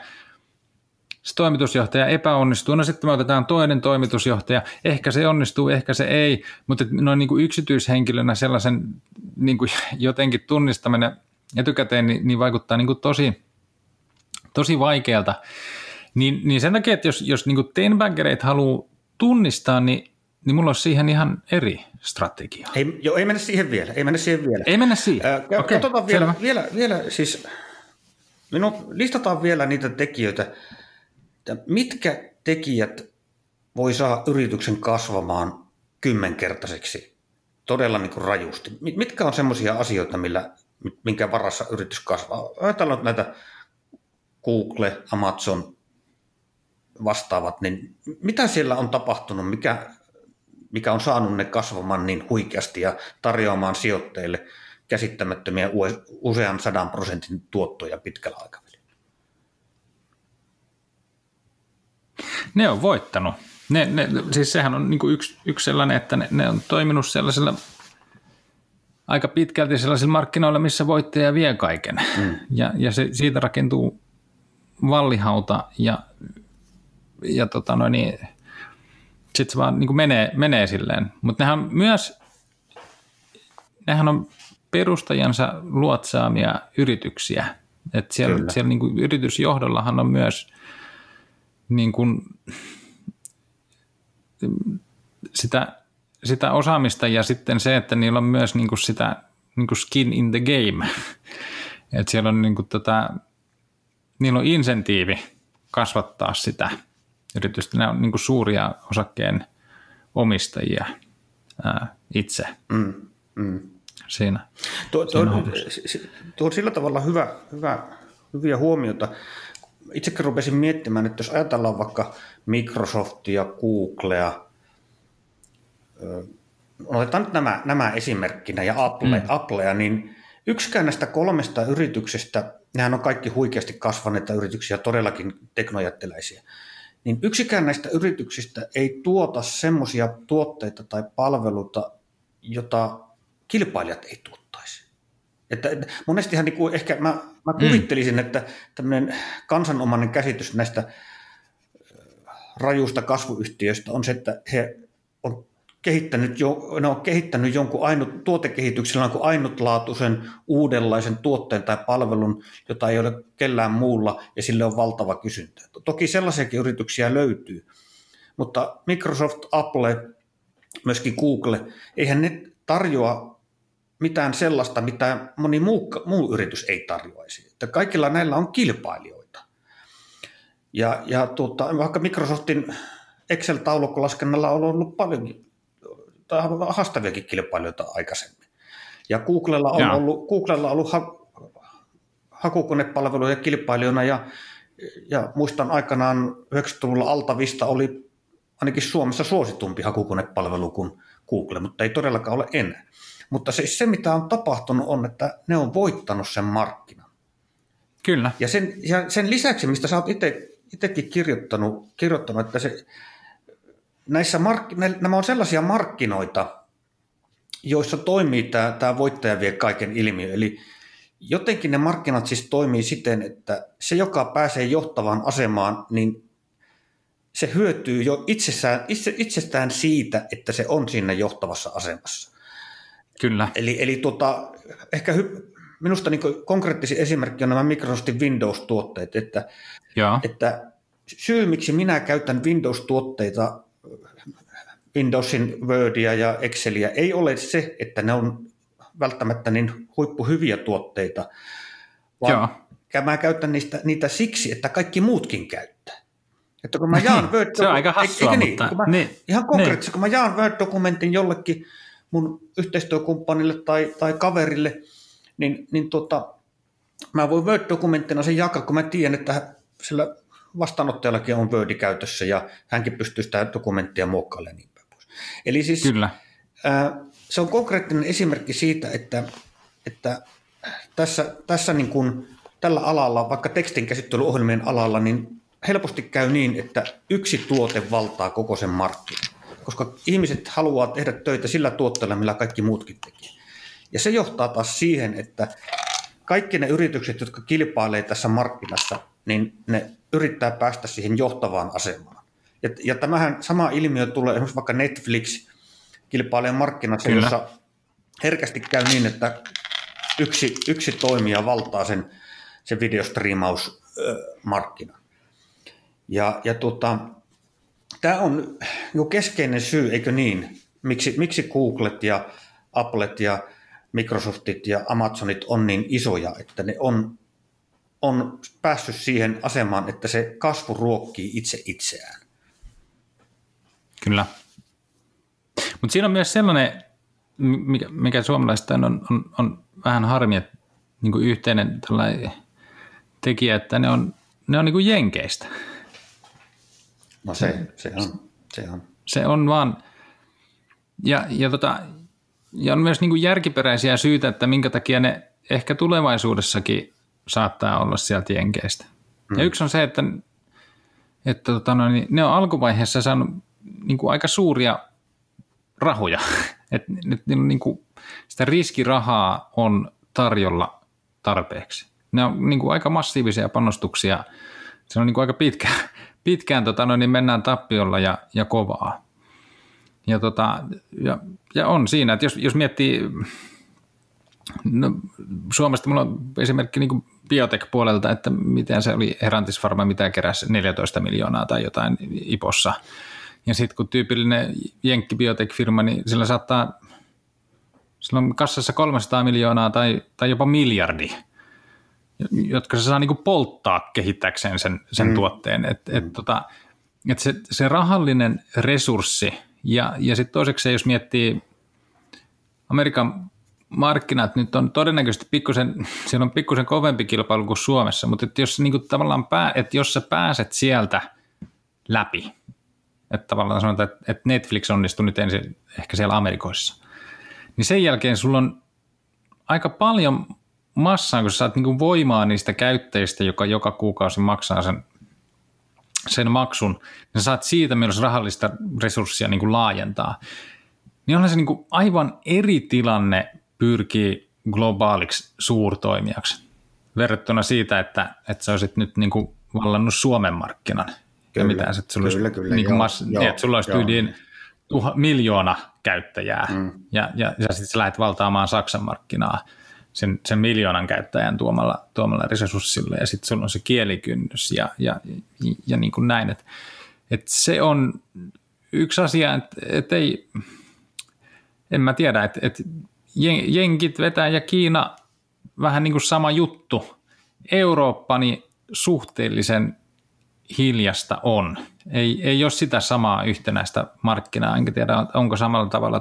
se toimitusjohtaja epäonnistuu, no sitten me otetaan toinen toimitusjohtaja, ehkä se onnistuu, ehkä se ei, mutta noin niin kuin yksityishenkilönä sellaisen niin kuin jotenkin tunnistaminen etukäteen niin, niin vaikuttaa niin kuin tosi, tosi vaikealta. Niin, niin sen takia, että jos, jos niin tenbaggereit haluaa tunnistaa, niin, niin mulla olisi siihen ihan eri strategia. Ei, joo, ei mennä siihen vielä, ei mennä siihen vielä. Ei mennä siihen. Kä- Okei, Katsotaan vielä, selvä. vielä, vielä, siis, minun, listataan vielä niitä tekijöitä, että mitkä tekijät voi saada yrityksen kasvamaan kymmenkertaiseksi todella niin kuin rajusti. Mit- Mitkä on semmoisia asioita, millä, minkä varassa yritys kasvaa? Ajatellaan näitä Google, Amazon, vastaavat, niin mitä siellä on tapahtunut, mikä, mikä on saanut ne kasvamaan niin huikeasti ja tarjoamaan sijoittajille käsittämättömiä usean sadan prosentin tuottoja pitkällä aikavälillä? Ne on voittanut. Ne, ne, siis sehän on niin yksi, yksi sellainen, että ne, ne on toiminut sellaisella aika pitkälti sellaisilla markkinoilla, missä voittaja vie kaiken. Mm. Ja, ja se, siitä rakentuu vallihauta ja, ja tota noin, niin, sitten se vaan niin kuin menee, menee silleen. Mutta nehän myös, nehän on perustajansa luotsaamia yrityksiä. Et siellä Kyllä. siellä niin kuin yritysjohdollahan on myös niin kuin, sitä, sitä osaamista ja sitten se, että niillä on myös niin kuin sitä niin kuin skin in the game. että siellä on niin kuin tota, niillä on insentiivi kasvattaa sitä yritystä. Ne on niin suuria osakkeen omistajia ää, itse Mm, mm. siinä. Tuo, tuo, Siinä si- tuo on sillä tavalla hyvä, hyvä, hyviä huomiota. Itsekin rupesin miettimään, että jos ajatellaan vaikka Microsoftia, Googlea, otetaan nyt nämä, nämä esimerkkinä ja Apple, mm. Applea, niin yksikään näistä kolmesta yrityksestä, nehän on kaikki huikeasti kasvaneita yrityksiä, todellakin teknojättiläisiä, niin yksikään näistä yrityksistä ei tuota semmoisia tuotteita tai palveluita, jota kilpailijat ei tuottaisi. Että, monestihan niin kuin ehkä mä, mä kuvittelisin, että tämmöinen kansanomainen käsitys näistä ö, rajuista kasvuyhtiöistä on se, että he on kehittänyt, jo, ne on kehittänyt jonkun ainut, tuotekehityksellä jonkun ainutlaatuisen uudenlaisen tuotteen tai palvelun, jota ei ole kellään muulla ja sille on valtava kysyntä. Toki sellaisiakin yrityksiä löytyy, mutta Microsoft, Apple, myöskin Google, eihän ne tarjoa mitään sellaista, mitä moni muu, muu yritys ei tarjoaisi. Että kaikilla näillä on kilpailijoita. Ja, ja tuota, vaikka Microsoftin Excel-taulukkolaskennalla on ollut paljonkin tai haastaviakin kilpailijoita aikaisemmin. Ja Googlella on Jaa. ollut, Googlella on ollut ha, hakukonepalveluja kilpailijana ja, ja muistan aikanaan 90-luvulla Altavista oli ainakin Suomessa suositumpi hakukonepalvelu kuin Google, mutta ei todellakaan ole enää. Mutta siis se, mitä on tapahtunut, on, että ne on voittanut sen markkinan. Kyllä. Ja sen, ja sen lisäksi, mistä sä oot itsekin kirjoittanut, kirjoittanut, että se, näissä mark, nä- nämä on sellaisia markkinoita, joissa toimii tämä, tämä voittaja vie kaiken ilmiö. Eli jotenkin ne markkinat siis toimii siten, että se, joka pääsee johtavaan asemaan, niin se hyötyy jo itsessään, itse, itsestään siitä, että se on siinä johtavassa asemassa. Kyllä. Eli, eli tota, ehkä hy, minusta niin konkreettisin esimerkki on nämä Microsoftin Windows-tuotteet, että, että syy, miksi minä käytän Windows-tuotteita, Windowsin Wordia ja Excelia, ei ole se, että ne on välttämättä niin huippuhyviä tuotteita, vaan Joo. mä käytän niistä, niitä siksi, että kaikki muutkin käyttää. Että kun mä jaan Word, Se on aika hassua, eikö niin? mutta- Kun mä, niin, ihan konkreettisesti, kun mä jaan Word-dokumentin jollekin mun yhteistyökumppanille tai, tai kaverille, niin, niin tota, mä voin Word-dokumenttina sen jakaa, kun mä tiedän, että sillä vastaanottajallakin on Word käytössä ja hänkin pystyy sitä dokumenttia muokkailemaan Eli siis Kyllä. ää, se on konkreettinen esimerkki siitä, että, että tässä, tässä niin kuin tällä alalla, vaikka tekstinkäsittelyohjelmien alalla, niin helposti käy niin, että yksi tuote valtaa koko sen markkinan, koska ihmiset haluaa tehdä töitä sillä tuotteella, millä kaikki muutkin tekee. Ja se johtaa taas siihen, että kaikki ne yritykset, jotka kilpailee tässä markkinassa, niin ne yrittää päästä siihen johtavaan asemaan. Ja, ja tämähän sama ilmiö tulee esimerkiksi vaikka Netflix kilpailee markkinassa, Kyllä. jossa herkästi käy niin, että yksi, yksi toimija valtaa sen, sen videostriimausmarkkinan. Ja, ja tota, tämä on jo keskeinen syy, eikö niin, miksi, miksi Googlet ja Applet ja Microsoftit ja Amazonit on niin isoja, että ne on, on päässyt siihen asemaan, että se kasvu ruokkii itse itseään. Kyllä. Mutta siinä on myös sellainen, mikä, mikä suomalaista on, on, on vähän harmi, että niin yhteinen tekijä, että ne on, ne on niin jenkeistä. No se, se on. Se on, se on vaan, ja, ja, tota, ja on myös niin järkiperäisiä syitä, että minkä takia ne ehkä tulevaisuudessakin saattaa olla sieltä jenkeistä. Mm. Ja yksi on se, että, että tota, no, niin ne on alkuvaiheessa saanut niin kuin aika suuria rahoja. että niin kuin, sitä riskirahaa on tarjolla tarpeeksi. Ne on niin kuin aika massiivisia panostuksia. Se on niin kuin aika pitkä, pitkään tota, no, niin mennään tappiolla ja, ja kovaa. Ja, tota, ja, ja on siinä, että jos, jos miettii, no, Suomesta mulla on esimerkki niin biotech-puolelta, että miten se oli Herantis Pharma, mitä keräsi 14 miljoonaa tai jotain IPOssa. Ja sitten kun tyypillinen jenkki biotech-firma, niin sillä saattaa, sillä on kassassa 300 miljoonaa tai, tai jopa miljardi – jotka se saa niin polttaa kehittääkseen sen, sen mm. tuotteen. Et, et, mm. tota, et se, se rahallinen resurssi ja, ja sitten toiseksi jos miettii Amerikan markkinat nyt on todennäköisesti pikkusen, siellä on pikkusen kovempi kilpailu kuin Suomessa, mutta että jos, niin kuin tavallaan pää, että jos sä pääset sieltä läpi, että tavallaan sanotaan, että, Netflix onnistui nyt ensin ehkä siellä Amerikoissa, niin sen jälkeen sulla on aika paljon massaan, kun sä saat niin voimaa niistä käyttäjistä, joka joka kuukausi maksaa sen, sen maksun, niin saat siitä myös rahallista resurssia niin laajentaa. Niin onhan se niin aivan eri tilanne pyrkii globaaliksi suurtoimijaksi verrattuna siitä, että, että sä olisit nyt niin vallannut Suomen markkinan. Kyllä, ja mitä, että sulla kyllä, olisi, kyllä, niin kuin joo, mass, joo, niin, että sulla olisi tyyliin tuha, miljoona käyttäjää mm. ja, ja, ja sitten sä lähdet valtaamaan Saksan markkinaa sen, sen miljoonan käyttäjän tuomalla, tuomalla resurssilla ja sitten sulla on se kielikynnys ja, ja, ja, ja niin kuin näin. Että et se on yksi asia, että et ei, en mä tiedä, että et jenkit vetää ja Kiina vähän niin kuin sama juttu. Eurooppa niin suhteellisen hiljasta on. Ei, ei ole sitä samaa yhtenäistä markkinaa, enkä tiedä onko samalla tavalla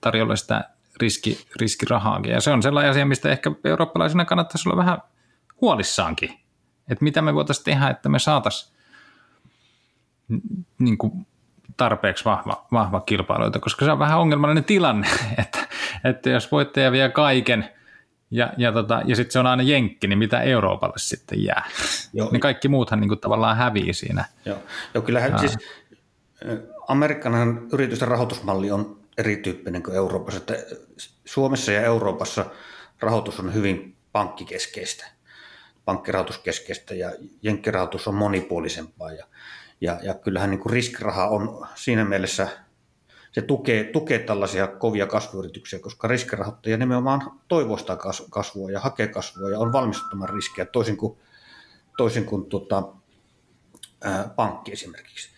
tarjolla sitä riski, riskirahaakin. Ja se on sellainen asia, mistä ehkä eurooppalaisina kannattaisi olla vähän huolissaankin. Että mitä me voitaisiin tehdä, että me saataisiin niin tarpeeksi vahva, vahva kilpailuita, koska se on vähän ongelmallinen tilanne, että, että jos voittaja vie kaiken ja, ja, tota, ja sitten se on aina jenkki, niin mitä Euroopalle sitten jää? Joo. niin kaikki muuthan niin kuin tavallaan hävii siinä. Joo, Joo kyllähän siis Amerikan yritysten rahoitusmalli on erityyppinen kuin Euroopassa. Että Suomessa ja Euroopassa rahoitus on hyvin pankkikeskeistä, pankkirahoituskeskeistä ja jenkkirahoitus on monipuolisempaa. Ja, ja, ja kyllähän niin kuin riskiraha on siinä mielessä, se tukee, tukee tällaisia kovia kasvuyrityksiä, koska riskirahoittaja nimenomaan toivoistaa kasvua ja hakee kasvua ja on valmistuttamaan riskejä toisin kuin, toisin kuin tuota, ää, pankki esimerkiksi.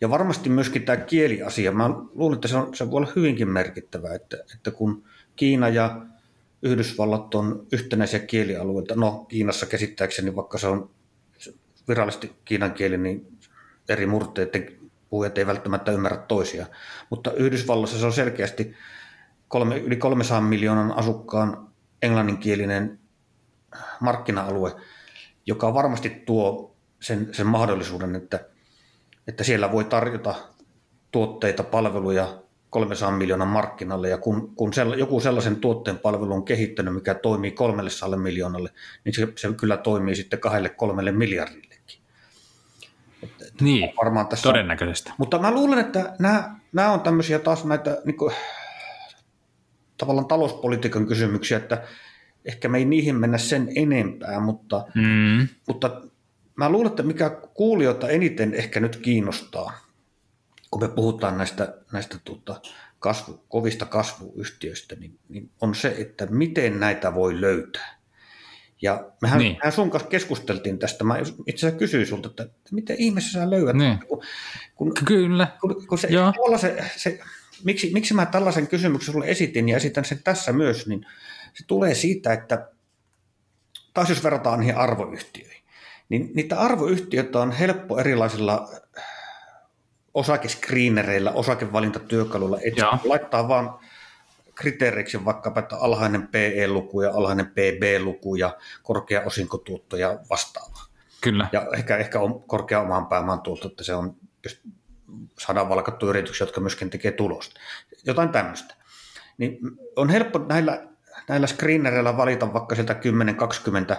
Ja varmasti myöskin tämä kieliasia, mä luulen, että se, on, se voi olla hyvinkin merkittävä, että, että kun Kiina ja Yhdysvallat on yhtenäisiä kielialueita, no Kiinassa käsittääkseni, vaikka se on virallisesti kiinan kieli, niin eri murteiden puhujat ei välttämättä ymmärrä toisia. Mutta Yhdysvalloissa se on selkeästi kolme, yli 300 miljoonan asukkaan englanninkielinen markkina-alue, joka varmasti tuo sen, sen mahdollisuuden, että – että siellä voi tarjota tuotteita, palveluja 300 miljoonan markkinalle, ja kun, kun sell, joku sellaisen tuotteen palvelu on kehittänyt, mikä toimii 300 miljoonalle, niin se, se kyllä toimii sitten kahdelle kolmelle miljardillekin. Niin, varmaan tässä todennäköisesti. On. Mutta mä luulen, että nämä, nämä on tämmöisiä taas näitä niin kuin, tavallaan talouspolitiikan kysymyksiä, että ehkä me ei niihin mennä sen enempää, mutta, mm. mutta mä luulen, että mikä kuulijoita eniten ehkä nyt kiinnostaa, kun me puhutaan näistä, näistä tuota, kasvu, kovista kasvuyhtiöistä, niin, niin on se, että miten näitä voi löytää. Ja mehän, niin. mehän sun kanssa keskusteltiin tästä. Mä itse asiassa kysyin sulta, että miten ihmeessä sä löydät. Niin. Kun, kun, Kyllä. Kun, kun se, se, se, miksi, miksi mä tällaisen kysymyksen sulle esitin ja esitän sen tässä myös, niin se tulee siitä, että taas jos verrataan niihin arvoyhtiöihin, niin niitä arvoyhtiöitä on helppo erilaisilla osakeskriinereillä, osakevalintatyökaluilla etsiä. Laittaa vaan kriteeriksi vaikkapa, että alhainen PE-luku ja alhainen PB-luku ja korkea osinkotuotto ja vastaava. Kyllä. Ja ehkä, ehkä on korkea oman pääoman tuotto, että se on saadaan valkattu yrityksiä, jotka myöskin tekee tulosta. Jotain tämmöistä. Niin on helppo näillä, näillä screenereillä valita vaikka sieltä 10-20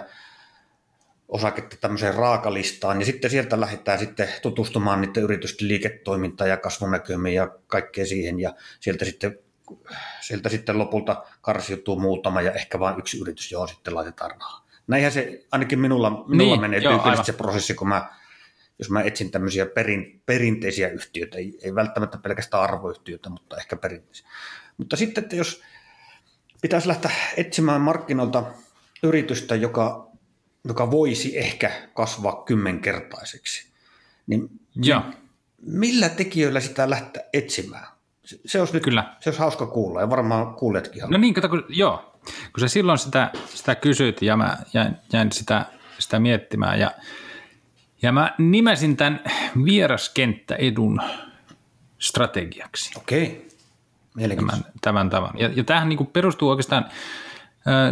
osaketta tämmöiseen raakalistaan, ja sitten sieltä lähdetään sitten tutustumaan niiden yritysten liiketoimintaan ja kasvunäkymiin ja kaikkea siihen, ja sieltä sitten, sieltä sitten lopulta karsiutuu muutama ja ehkä vain yksi yritys, johon sitten laitetaan rahaa. Näinhän se ainakin minulla, minulla niin, menee tyypillisesti se prosessi, kun mä, jos mä etsin tämmöisiä perin, perinteisiä yhtiöitä, ei, ei välttämättä pelkästään arvoyhtiöitä, mutta ehkä perinteisiä. Mutta sitten, että jos pitäisi lähteä etsimään markkinoilta yritystä, joka joka voisi ehkä kasvaa kymmenkertaiseksi, niin ja. millä tekijöillä sitä lähteä etsimään? Se, se, olisi nyt, Kyllä. se olisi hauska kuulla ja varmaan kuuletkin haluaa. No niin, kato, kun, joo. Kun sä silloin sitä, sitä kysyit ja mä jäin, jäin sitä, sitä miettimään ja, ja mä nimesin tämän vieraskenttäedun strategiaksi. Okei, Tämän, tämän tavan. Ja, ja tämähän niin perustuu oikeastaan äh,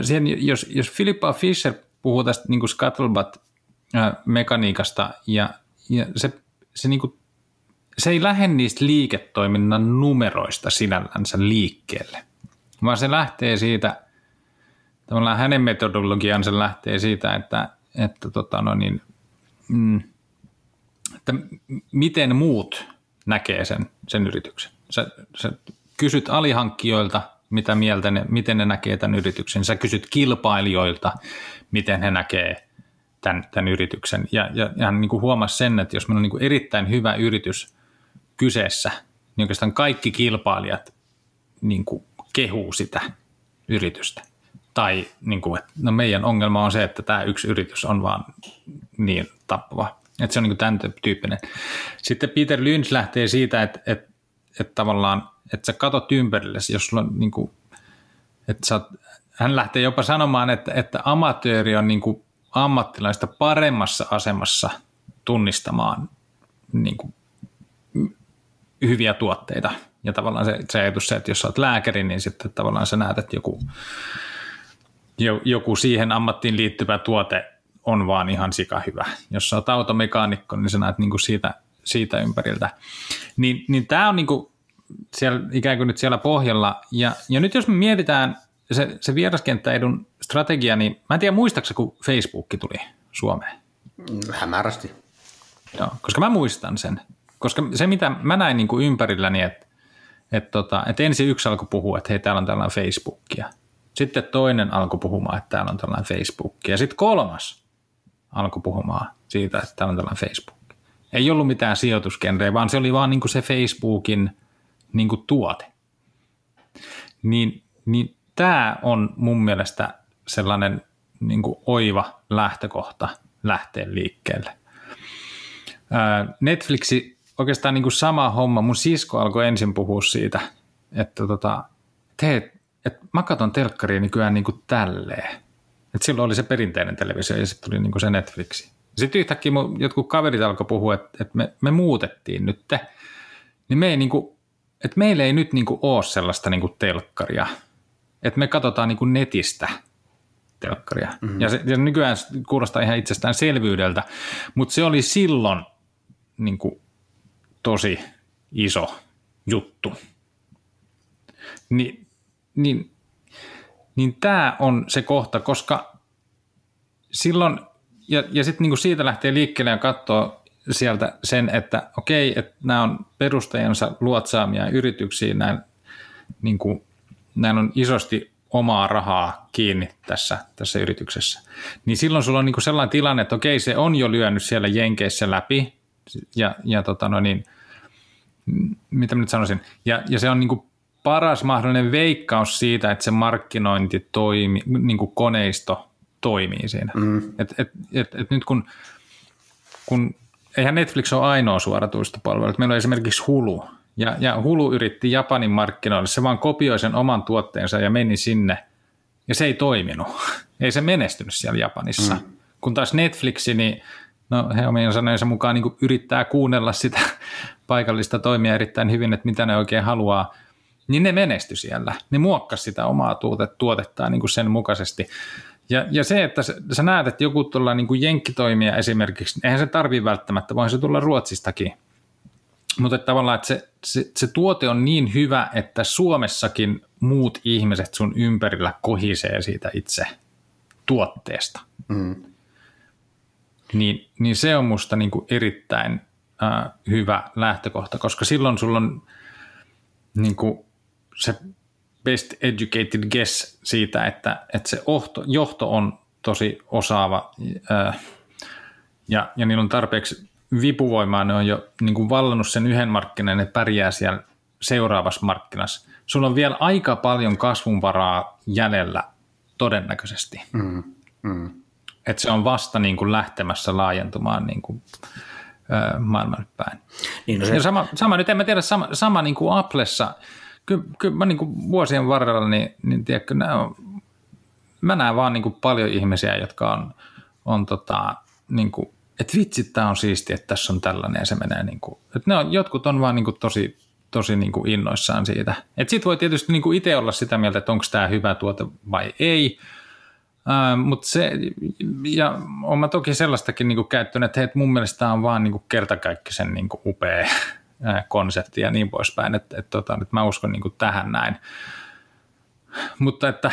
siihen, jos, jos Philippa Fisher – puhuu tästä niin scuttlebutt-mekaniikasta ja, ja se, se, niin kuin, se ei lähde niistä liiketoiminnan numeroista sinällänsä liikkeelle, vaan se lähtee siitä, tavallaan hänen metodologiansa lähtee siitä, että, että, tota no niin, mm, että miten muut näkee sen, sen yrityksen. Sä, sä kysyt alihankkijoilta, mitä mieltä ne, miten ne näkee tämän yrityksen. Sä kysyt kilpailijoilta, miten he näkee tämän, tämän yrityksen. Ja, ja, ja hän niin kuin huomasi sen, että jos meillä on niin kuin erittäin hyvä yritys kyseessä, niin oikeastaan kaikki kilpailijat niin kuin kehuu sitä yritystä. Tai niin kuin, että no meidän ongelma on se, että tämä yksi yritys on vaan niin tappava. Että se on niin kuin tämän tyyppinen. Sitten Peter Lynch lähtee siitä, että, että, että tavallaan, että sä katot ympärillesi, jos sulla on niin kuin, että sä hän lähtee jopa sanomaan, että, että amatööri on niin kuin ammattilaista paremmassa asemassa tunnistamaan niin kuin hyviä tuotteita. Ja tavallaan se, se ajatus se, että jos olet lääkäri, niin sitten tavallaan sä näet, että joku, joku siihen ammattiin liittyvä tuote on vaan ihan sika hyvä. Jos sä oot automekaanikko, niin sä näet niin kuin siitä, siitä ympäriltä. Niin, niin tämä on niin kuin siellä, ikään kuin nyt siellä pohjalla. Ja, ja nyt jos me mietitään se, se vieraskenttäedun strategia, niin mä en tiedä muistaakseni, kun Facebook tuli Suomeen. Hämärästi. Joo, koska mä muistan sen. Koska se, mitä mä näin niin kuin ympärilläni, että et tota, et ensin yksi alkoi puhua, että hei, täällä on tällainen Facebookia. Sitten toinen alkoi puhumaan, että täällä on tällainen Facebook. Ja sitten kolmas alkoi puhumaan siitä, että täällä on tällainen Facebook. Ei ollut mitään sijoitusgenreä, vaan se oli vaan niin kuin se Facebookin niin kuin tuote. Niin, niin tämä on mun mielestä sellainen niin kuin oiva lähtökohta lähteä liikkeelle. Netflixi oikeastaan niin kuin sama homma. Mun sisko alkoi ensin puhua siitä, että, tota, hei, että mä katson telkkaria nykyään niin kuin tälleen. Että silloin oli se perinteinen televisio ja sitten tuli niin kuin se Netflixi. Sitten yhtäkkiä mun jotkut kaverit alkoi puhua, että, että me, me muutettiin nyt, niin me ei niin kuin, että meillä ei nyt niin kuin ole sellaista niin kuin telkkaria – että me katsotaan niin kuin netistä telkkaria. Mm-hmm. Ja, se, ja nykyään kuulostaa ihan selvyydeltä, mutta se oli silloin niin kuin tosi iso juttu. Ni, niin, niin tämä on se kohta, koska silloin, ja, ja sitten niin siitä lähtee liikkeelle ja katsoo sieltä sen, että okei, että nämä on perustajansa luotsaamia yrityksiä, näin, niin kuin, näin on isosti omaa rahaa kiinni tässä, tässä yrityksessä. Niin silloin sulla on niin kuin sellainen tilanne, että okei, se on jo lyönyt siellä Jenkeissä läpi, ja, ja tota no niin, mitä mä nyt sanoisin, ja, ja se on niin kuin paras mahdollinen veikkaus siitä, että se markkinointi toimi, niin kuin koneisto toimii siinä. Mm. Et, et, et, et nyt kun, kun, eihän Netflix ole ainoa suoratuistopalvelu, meillä on esimerkiksi Hulu, ja, ja Hulu yritti Japanin markkinoille, se vaan kopioi sen oman tuotteensa ja meni sinne, ja se ei toiminut. ei se menestynyt siellä Japanissa. Mm. Kun taas Netflixi, niin no he omien sanojensa mukaan niin yrittää kuunnella sitä paikallista toimia erittäin hyvin, että mitä ne oikein haluaa, niin ne menesty siellä. Ne muokkas sitä omaa tuotet, tuotettaan niin sen mukaisesti. Ja, ja se, että sä, sä näet, että joku tuolla niin jenkkitoimija esimerkiksi, eihän se tarvi välttämättä, vaan se tulla Ruotsistakin. Mutta että tavallaan, että se, se, se tuote on niin hyvä, että Suomessakin muut ihmiset sun ympärillä kohisee siitä itse tuotteesta. Mm. Niin, niin se on musta niin kuin erittäin äh, hyvä lähtökohta, koska silloin sulla on niin kuin se best educated guess siitä, että, että se ohto, johto on tosi osaava ää, ja, ja niillä on tarpeeksi vipuvoimaa, ne on jo niin kuin vallannut sen yhden markkinan, ne pärjää siellä seuraavassa markkinassa. Sulla on vielä aika paljon kasvunvaraa jäljellä todennäköisesti. Mm, mm. Et se on vasta niin kuin lähtemässä laajentumaan niin kuin, ää, maailman päin. Niin no se... ja sama, sama, nyt en mä tiedä, sama, sama niin kuin Applessa – kyllä, kyllä mä niin kuin vuosien varrella, niin, niin tiedätkö, on, mä näen vaan niin kuin paljon ihmisiä, jotka on, on tota, niin kuin, että vitsi, tämä on siistiä, että tässä on tällainen ja se menee niin kuin, että ne on, jotkut on vaan niin kuin tosi, tosi niin kuin innoissaan siitä. Sitten voi tietysti niin kuin itse olla sitä mieltä, että onko tämä hyvä tuote vai ei, Mutta se, ja olen mä toki sellaistakin niin käyttänyt, että hei, mun mielestä tämä on vaan niin kertakaikkisen niin upea konsepti ja niin poispäin, että, että, tota, että mä uskon niin kuin tähän näin. Mutta että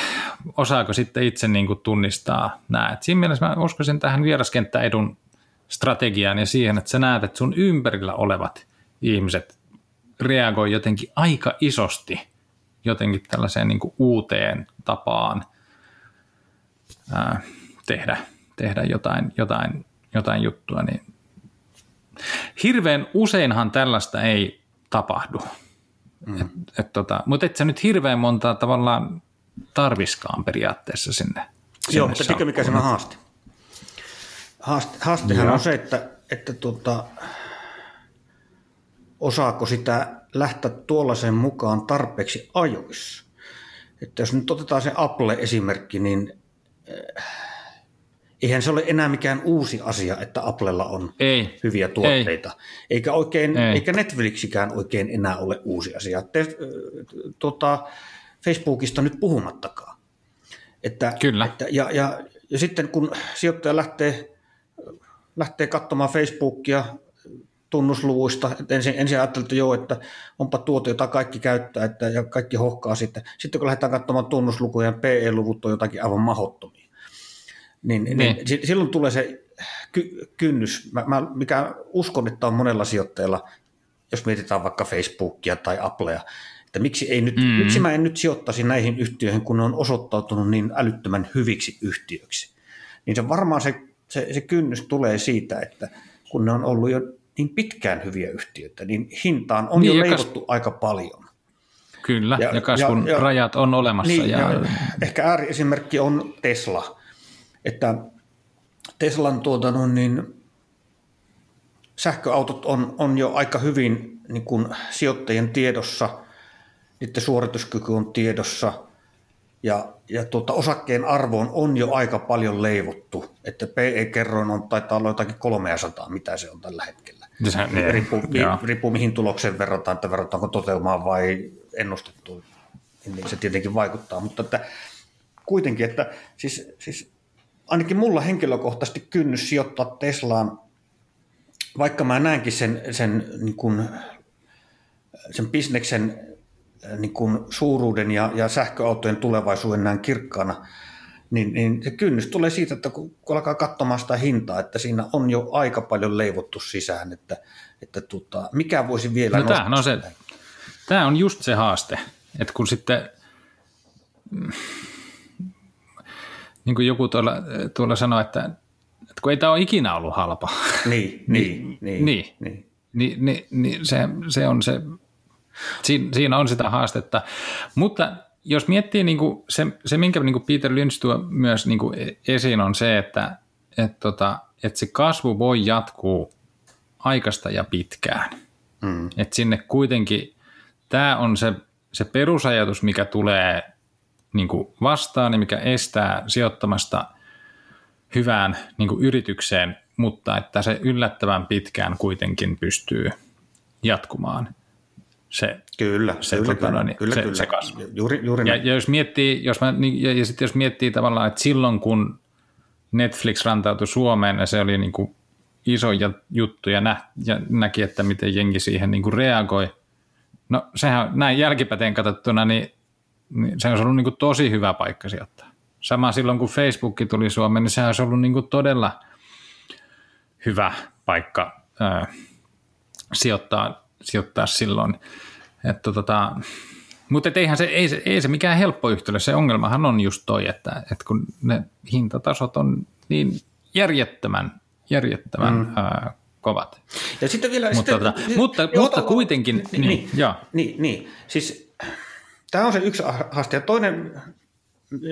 osaako sitten itse niin kuin tunnistaa nämä. Et siinä mielessä mä uskoisin tähän vieraskenttäedun strategiaan ja siihen, että sä näet, että sun ympärillä olevat ihmiset reagoi jotenkin aika isosti jotenkin tällaiseen niin kuin uuteen tapaan ää, tehdä, tehdä jotain, jotain, jotain juttua, niin Hirveän useinhan tällaista ei tapahdu. Mm. Et, et tota, mutta et sä nyt hirveän montaa tavallaan tarviskaan periaatteessa sinne. sinne Joo, mutta tiedätkö mikä se on haaste? haaste haastehan Joo. on se, että, että tuota, osaako sitä lähteä tuollaisen mukaan tarpeeksi ajoissa. Että jos nyt otetaan se Apple-esimerkki, niin eihän se ole enää mikään uusi asia, että Applella on Ei. hyviä tuotteita. Ei. Eikä, oikein, Ei. eikä Netflixikään oikein enää ole uusi asia. Te, tuota, Facebookista nyt puhumattakaan. Että, Kyllä. Että, ja, ja, ja sitten kun sijoittaja lähtee, lähtee katsomaan Facebookia tunnusluvuista, että ensin, ensin ajattelin, että joo, että onpa tuote, jota kaikki käyttää että, ja kaikki hohkaa sitten. Sitten kun lähdetään katsomaan tunnuslukuja, PE-luvut on jotakin aivan mahottomia. Niin, niin. niin silloin tulee se ky- kynnys, mä, mä, mikä uskon, että on monella sijoittajalla, jos mietitään vaikka Facebookia tai Applea, että miksi, ei nyt, mm. miksi mä en nyt sijoittaisi näihin yhtiöihin, kun ne on osoittautunut niin älyttömän hyviksi yhtiöiksi. Niin se varmaan se, se, se kynnys tulee siitä, että kun ne on ollut jo niin pitkään hyviä yhtiöitä, niin hintaan on niin, jo leivottu kas... aika paljon. Kyllä, ja, ja kasvun ja, rajat on olemassa. Niin, ja... Ja ehkä ääriesimerkki on Tesla, että Teslan tuota, no, niin sähköautot on, on jo aika hyvin niin kuin sijoittajien tiedossa, niiden suorituskyky on tiedossa ja, ja tuota, osakkeen arvoon on jo aika paljon leivottu, että PE-kerroin on, taitaa olla jotakin 300, mitä se on tällä hetkellä. Se, niin, riippuu, riippuu mihin tulokseen verrataan, että verrataanko toteumaan vai ennustettuun, niin se tietenkin vaikuttaa, mutta että kuitenkin, että siis, siis ainakin mulla henkilökohtaisesti kynnys sijoittaa Teslaan, vaikka mä näenkin sen, sen, niin kuin, sen bisneksen niin kuin suuruuden ja, ja sähköautojen tulevaisuuden näin kirkkaana, niin, niin se kynnys tulee siitä, että kun, kun alkaa katsomaan sitä hintaa, että siinä on jo aika paljon leivottu sisään, että, että tota, mikä voisi vielä no, tämähän on se, Tämä on just se haaste, että kun sitten, niin kuin joku tuolla, tuolla sanoi, että, että kun ei tämä ole ikinä ollut halpa. Niin, niin, niin. niin, niin. niin, niin, niin se, se on se, siinä, siinä on sitä haastetta. Mutta jos miettii niin kuin se, se, minkä niin kuin Peter Lynch tuo myös niin kuin esiin, on se, että, että, tota, että se kasvu voi jatkuu aikasta ja pitkään. Mm. Että sinne kuitenkin, tämä on se, se perusajatus, mikä tulee niin kuin vastaan ja mikä estää sijoittamasta hyvään niin kuin yritykseen, mutta että se yllättävän pitkään kuitenkin pystyy jatkumaan se, kyllä, se, kyllä, tota, kyllä, niin, kyllä, se, kyllä. se kasvu. Juuri, juuri ja, ja, jos miettii, jos mä, niin, ja, ja sitten jos miettii tavallaan, että silloin kun Netflix rantautui Suomeen ja se oli niin kuin iso juttu ja, nä, ja näki, että miten jengi siihen niin kuin reagoi. No sehän näin jälkipäteen katsottuna, niin, niin se on ollut niin kuin tosi hyvä paikka sijoittaa. Sama silloin, kun Facebook tuli Suomeen, niin sehän olisi ollut niin kuin todella hyvä paikka ää, sijoittaa, sijoittaa silloin. Että tota, mutta eihän se, ei, se, ei se mikään helppo yhtälö. Se ongelmahan on just toi, että, että kun ne hintatasot on niin järjettömän, järjettömän mm. ää, kovat. Ja sitten vielä... Mutta, sitten, tota, mutta, joo, mutta kuitenkin... Niin, niin, niin, joo. niin, niin. Siis tämä on se yksi haaste. Ja toinen,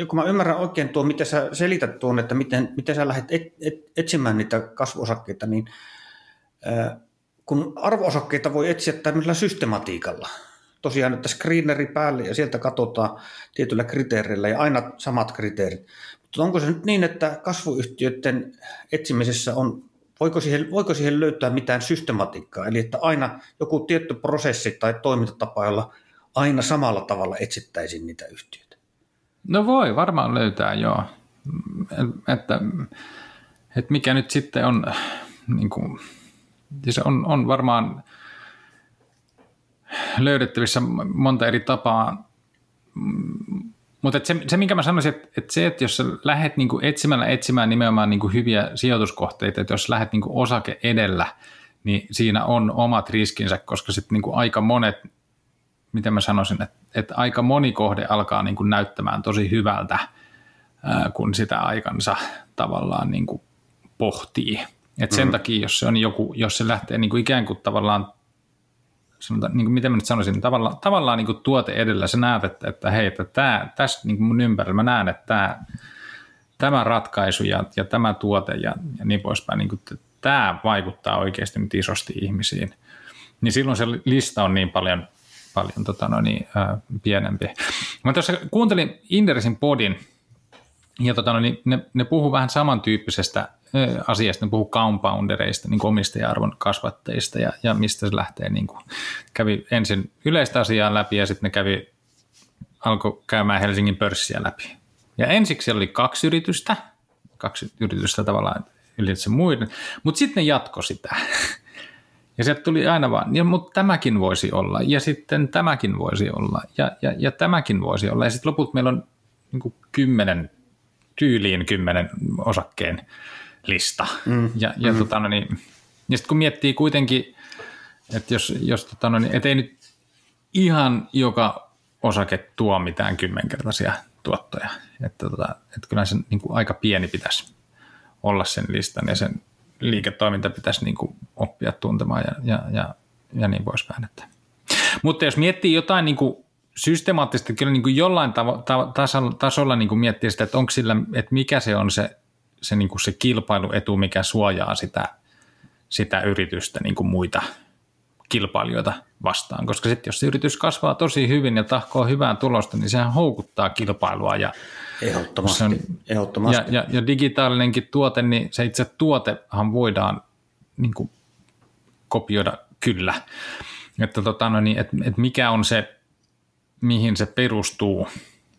kun mä ymmärrän oikein tuon, miten sä selität tuon, että miten, miten sä lähdet et, et, etsimään niitä kasvuosakkeita, niin äh, kun arvoosakkeita voi etsiä tämmöisellä systematiikalla, tosiaan, että screeneri päälle ja sieltä katsotaan tietyllä kriteereillä ja aina samat kriteerit. Mutta onko se nyt niin, että kasvuyhtiöiden etsimisessä on, voiko siihen, voiko siihen löytää mitään systematiikkaa, eli että aina joku tietty prosessi tai toimintatapa, jolla aina samalla tavalla etsittäisiin niitä yhtiöitä? No voi varmaan löytää, joo. Että, että mikä nyt sitten on, niin kuin, se on, on varmaan löydettävissä monta eri tapaa, mutta se, se, minkä mä sanoisin, että, että se, että jos sä lähdet niinku etsimällä etsimään nimenomaan niinku hyviä sijoituskohteita, että jos lähdet niinku osake edellä, niin siinä on omat riskinsä, koska sitten niinku aika monet, miten mä sanoisin, että, että aika moni kohde alkaa niinku näyttämään tosi hyvältä, ää, kun sitä aikansa tavallaan niinku pohtii. Et sen mm. takia, jos se on joku, jos se lähtee niinku ikään kuin tavallaan sanotaan, niin kuin miten mä nyt sanoisin, niin tavallaan, tavallaan niin kuin tuote edellä sä näet, että, että hei, että tämä, tässä niin kuin mun ympärillä mä näen, että tämä, tämä ratkaisu ja, ja tämä tuote ja, ja niin poispäin, niin kuin, että tämä vaikuttaa oikeasti nyt isosti ihmisiin, niin silloin se lista on niin paljon, paljon tota no niin, ää, pienempi. Mä tuossa kuuntelin Indersin podin, ja tota, no, niin ne, ne puhuu vähän samantyyppisestä asiasta, ne puhuu compoundereista, niin omistaja-arvon kasvatteista ja, ja mistä se lähtee. Niin kuin, kävi ensin yleistä asiaa läpi ja sitten ne kävi, alkoi käymään Helsingin pörssiä läpi. Ja ensiksi oli kaksi yritystä, kaksi yritystä tavallaan ylitse muiden, mutta sitten ne jatko sitä. Ja sieltä tuli aina vaan, ja, mutta tämäkin voisi olla, ja sitten tämäkin voisi olla, ja, ja, ja tämäkin voisi olla. Ja sitten loput meillä on niin kymmenen, tyyliin kymmenen osakkeen lista. Mm. Ja, ja, mm. tota, no niin, ja sitten kun miettii kuitenkin, että jos, jos tota, no niin, et ei nyt ihan joka osake tuo mitään kymmenkertaisia tuottoja. Että, tota, että kyllä se niin kuin aika pieni pitäisi olla sen listan ja sen liiketoiminta pitäisi niin kuin oppia tuntemaan ja, ja, ja, ja niin poispäin. Että. Mutta jos miettii jotain niin kuin systemaattisesti, kyllä niin kuin jollain tavo- ta- tasolla, tasolla niin kuin miettii sitä, että onko sillä, että mikä se on se se, niin kuin se kilpailuetu, mikä suojaa sitä, sitä yritystä niin kuin muita kilpailijoita vastaan. Koska sitten jos se yritys kasvaa tosi hyvin ja tahkoo hyvää tulosta, niin sehän houkuttaa kilpailua. Ja ehdottomasti. On, ehdottomasti. Ja, ja, ja digitaalinenkin tuote, niin se itse tuotehan voidaan niin kuin kopioida kyllä. Että tota, no niin, et, et mikä on se, mihin se perustuu,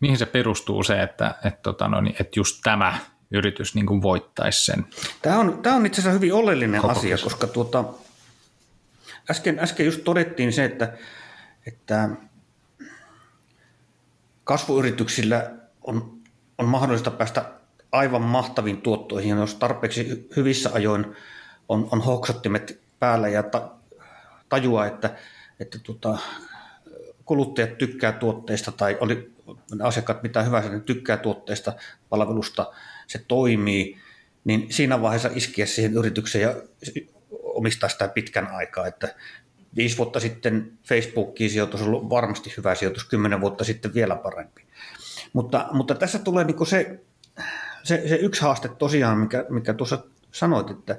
mihin se perustuu se, että et, tota, no niin, et just tämä yritys niin kuin voittaisi sen. Tämä on, tämä on itse asiassa hyvin oleellinen Koko asia, koska tuota, äsken, äsken just todettiin se, että, että kasvuyrityksillä on on mahdollista päästä aivan mahtaviin tuottoihin, jos tarpeeksi hyvissä ajoin on, on hoksottimet päällä ja ta, tajua, että, että tota, kuluttajat tykkää tuotteista tai oli asiakkaat mitä hyvänsä, ne tykkää tuotteista, palvelusta, se toimii, niin siinä vaiheessa iskeä siihen yritykseen ja omistaa sitä pitkän aikaa, että viisi vuotta sitten Facebookiin sijoitus on ollut varmasti hyvä sijoitus, kymmenen vuotta sitten vielä parempi. Mutta, mutta tässä tulee niin se, se, se, yksi haaste tosiaan, mikä, mikä tuossa sanoit, että,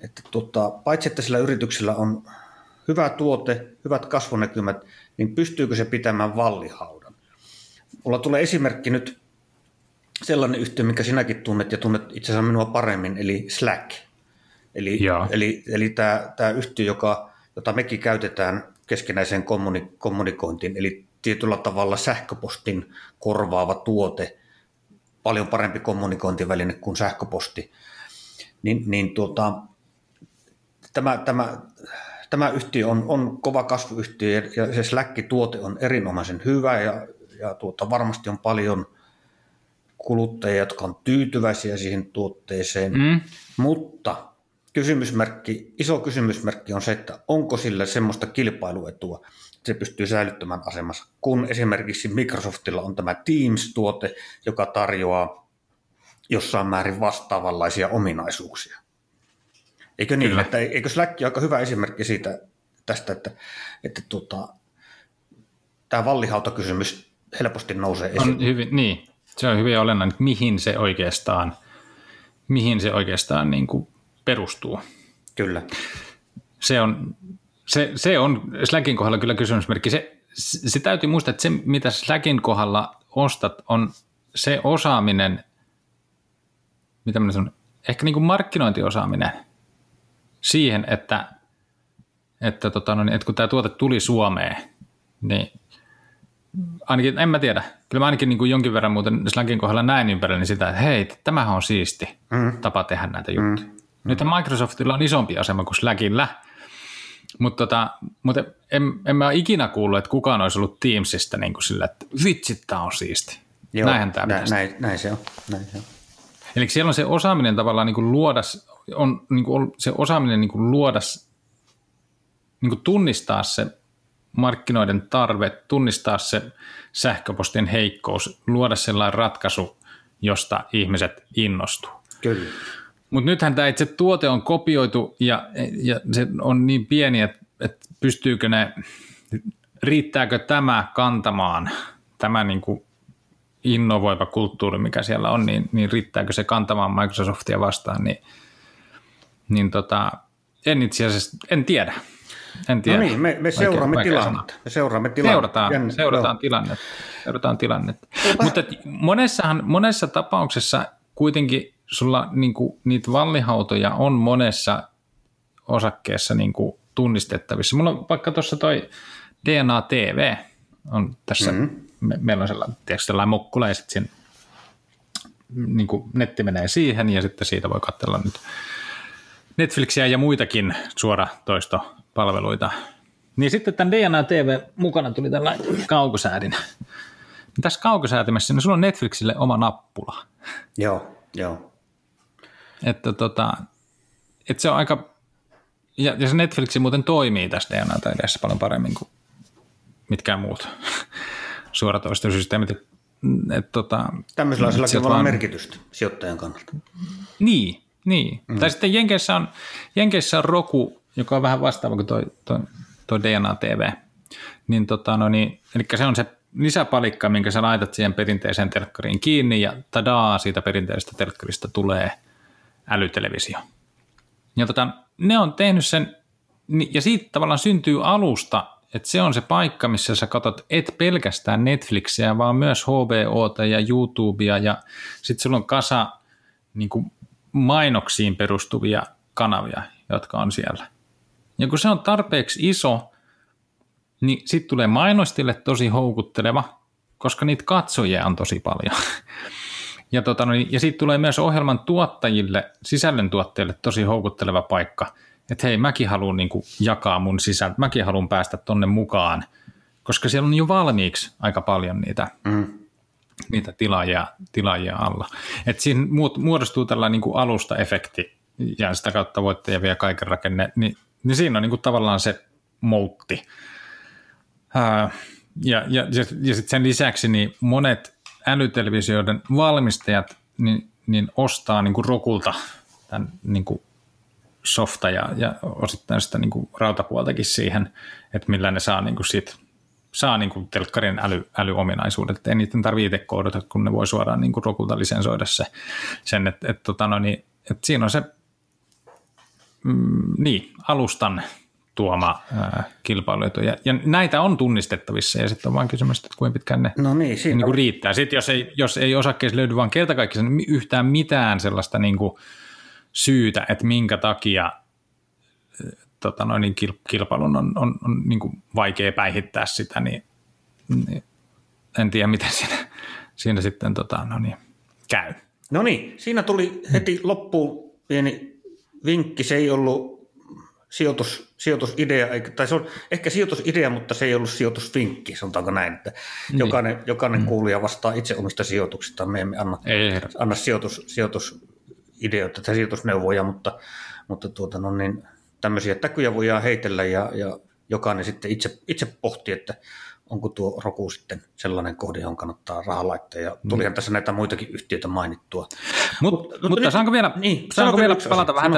että tota, paitsi että sillä yrityksellä on hyvä tuote, hyvät kasvunäkymät, niin pystyykö se pitämään vallihaudan? Mulla tulee esimerkki nyt sellainen yhtiö, mikä sinäkin tunnet ja tunnet itse asiassa minua paremmin, eli Slack. Eli, eli, eli tämä, tämä yhtiö, joka, jota mekin käytetään keskinäiseen kommuni, kommunikointiin, eli tietyllä tavalla sähköpostin korvaava tuote, paljon parempi kommunikointiväline kuin sähköposti, niin, niin tuota, tämä, tämä, tämä yhtiö on, on kova kasvuyhtiö ja se Slack-tuote on erinomaisen hyvä ja, ja tuota, varmasti on paljon kuluttajia, jotka on tyytyväisiä siihen tuotteeseen, mm. mutta kysymysmerkki, iso kysymysmerkki on se, että onko sillä semmoista kilpailuetua, se pystyy säilyttämään asemassa, kun esimerkiksi Microsoftilla on tämä Teams-tuote, joka tarjoaa jossain määrin vastaavanlaisia ominaisuuksia. Eikö niin? Kyllä. Että, eikö Slack ole aika hyvä esimerkki siitä, tästä, että, että tuota, tämä vallihautakysymys helposti nousee esiin. On hyvin, niin, se on hyvin olennainen, että mihin se oikeastaan, mihin se oikeastaan niin kuin perustuu. Kyllä. Se on, se, se on Slackin kohdalla kyllä kysymysmerkki. Se, se täytyy muistaa, että se mitä Slackin kohdalla ostat on se osaaminen, mitä minä sanon, ehkä niin kuin markkinointiosaaminen siihen, että, että, tota, no niin, että kun tämä tuote tuli Suomeen, niin ainakin, en mä tiedä, kyllä mä ainakin niin kuin jonkin verran muuten Slackin kohdalla näin ympärillä niin sitä, että hei, tämähän on siisti mm. tapa tehdä näitä juttuja. Mm. Nyt Microsoftilla on isompi asema kuin Slackilla, mutta tota, mutta en, en mä ikinä kuullut, että kukaan olisi ollut Teamsista niin kuin sillä, että vitsit, tämä on siisti. Joo, Näinhän tämä nä, näin, näin, se on. näin se on. Eli siellä on se osaaminen tavallaan niin kuin luoda, on niin kuin se osaaminen niin kuin luoda, niin kuin tunnistaa se markkinoiden tarve, tunnistaa se sähköpostin heikkous, luoda sellainen ratkaisu, josta ihmiset innostuu. Kyllä. Mutta nythän tämä itse tuote on kopioitu ja, ja se on niin pieni, että, että pystyykö ne, riittääkö tämä kantamaan, tämä niin kuin innovoiva kulttuuri, mikä siellä on, niin, niin riittääkö se kantamaan Microsoftia vastaan, niin, niin tota, en itse asiassa, en tiedä. En tiedä. No niin, me, me seuraamme vaikea, tilannetta. Me seuraamme tilannetta. Seurataan, Jänn, seurataan no. tilannetta. Seurataan tilannetta. Mutta monessahan, monessa tapauksessa kuitenkin sulla niin kuin, niitä vallihautoja on monessa osakkeessa niin kuin, tunnistettavissa. Mulla on vaikka tuossa toi DNA TV on tässä, mm-hmm. me, meillä on sellainen, tiedätkö, sellainen mokkula ja sitten siinä, niin kuin netti menee siihen ja sitten siitä voi katsella nyt Netflixiä ja muitakin suoratoistopalveluita. Niin sitten tämän DNA TV mukana tuli tällainen kaukosäädin. Tässä kaukosäätimessä, niin sulla on Netflixille oma nappula. Joo, joo. Että tota, että se on aika, ja, ja se Netflixi muuten toimii tässä DNA-taiteessa paljon paremmin kuin mitkään muut suoratoistosysteemit. Et, tota, Tämmöisellä on vaan... merkitystä sijoittajan kannalta. Niin, niin. Mm. Tai sitten Jenkeissä on, Jenkeissä on Roku, joka on vähän vastaava kuin toi, toi, toi DNA TV. Niin, tota, no niin, eli se on se lisäpalikka, minkä sä laitat siihen perinteiseen telkkariin kiinni ja tadaa, siitä perinteisestä telkkarista tulee – älytelevisio. Ja tota, ne on tehnyt sen, ja siitä tavallaan syntyy alusta, että se on se paikka, missä sä katsot et pelkästään Netflixiä, vaan myös HBOta ja YouTubea, ja sitten sulla on kasa niin kuin mainoksiin perustuvia kanavia, jotka on siellä. Ja kun se on tarpeeksi iso, niin sitten tulee mainostille tosi houkutteleva, koska niitä katsojia on tosi paljon. Ja, tota, no, ja siitä tulee myös ohjelman tuottajille, sisällöntuottajille tosi houkutteleva paikka, että hei, mäkin haluan niin kuin, jakaa mun sisältö, mäkin haluan päästä tonne mukaan, koska siellä on jo valmiiksi aika paljon niitä, mm. niitä tilaajia, tilaajia alla. Et siinä muodostuu tällainen niin kuin alusta-efekti ja sitä kautta voitte vie kaiken rakenne, niin, niin siinä on niin kuin tavallaan se moutti. Ää, ja, ja, ja, ja sitten sen lisäksi niin monet älytelevisioiden valmistajat niin, niin ostaa niin kuin Rokulta tämän niin kuin softa ja, ja osittain sitä niin kuin rautapuoltakin siihen, että millä ne saa niin kuin siitä saa niin kuin telkkarin äly, älyominaisuudet, ei niiden tarvitse itse koodata, kun ne voi suoraan niin kuin Rokulta lisensoida se, sen, että, että, tota no, niin, että siinä on se mm, niin, alustan tuoma ää, kilpailuetu. Ja, ja näitä on tunnistettavissa ja sitten on vain kysymys, että kuinka pitkään ne no niin, siinä niin kuin riittää. Sitten jos ei, jos ei osakkeessa löydy vaan kerta niin yhtään mitään sellaista niin kuin syytä, että minkä takia tota noin, niin kilpailun on, on, on niin kuin vaikea päihittää sitä, niin, niin en tiedä miten siinä, siinä sitten tota, no niin, käy. No niin, siinä tuli heti loppuun pieni vinkki. Se ei ollut sijoitus, sijoitusidea, tai se on ehkä sijoitusidea, mutta se ei ollut sijoitusvinkki, sanotaanko näin, että niin. jokainen, jokainen mm. kuulija vastaa itse omista sijoituksista. Me emme anna, ei, anna sijoitus, sijoitusideoita tai sijoitusneuvoja, mutta, mutta tuota, no niin, tämmöisiä täkyjä voidaan heitellä ja, ja jokainen sitten itse, itse pohtii, että onko tuo Roku sitten sellainen kohde, johon kannattaa rahaa laittaa. Ja tulihan mm. tässä näitä muitakin yhtiöitä mainittua. Mut, Mut, mutta, mutta nyt, saanko vielä, niin, saanko vielä palata vähän?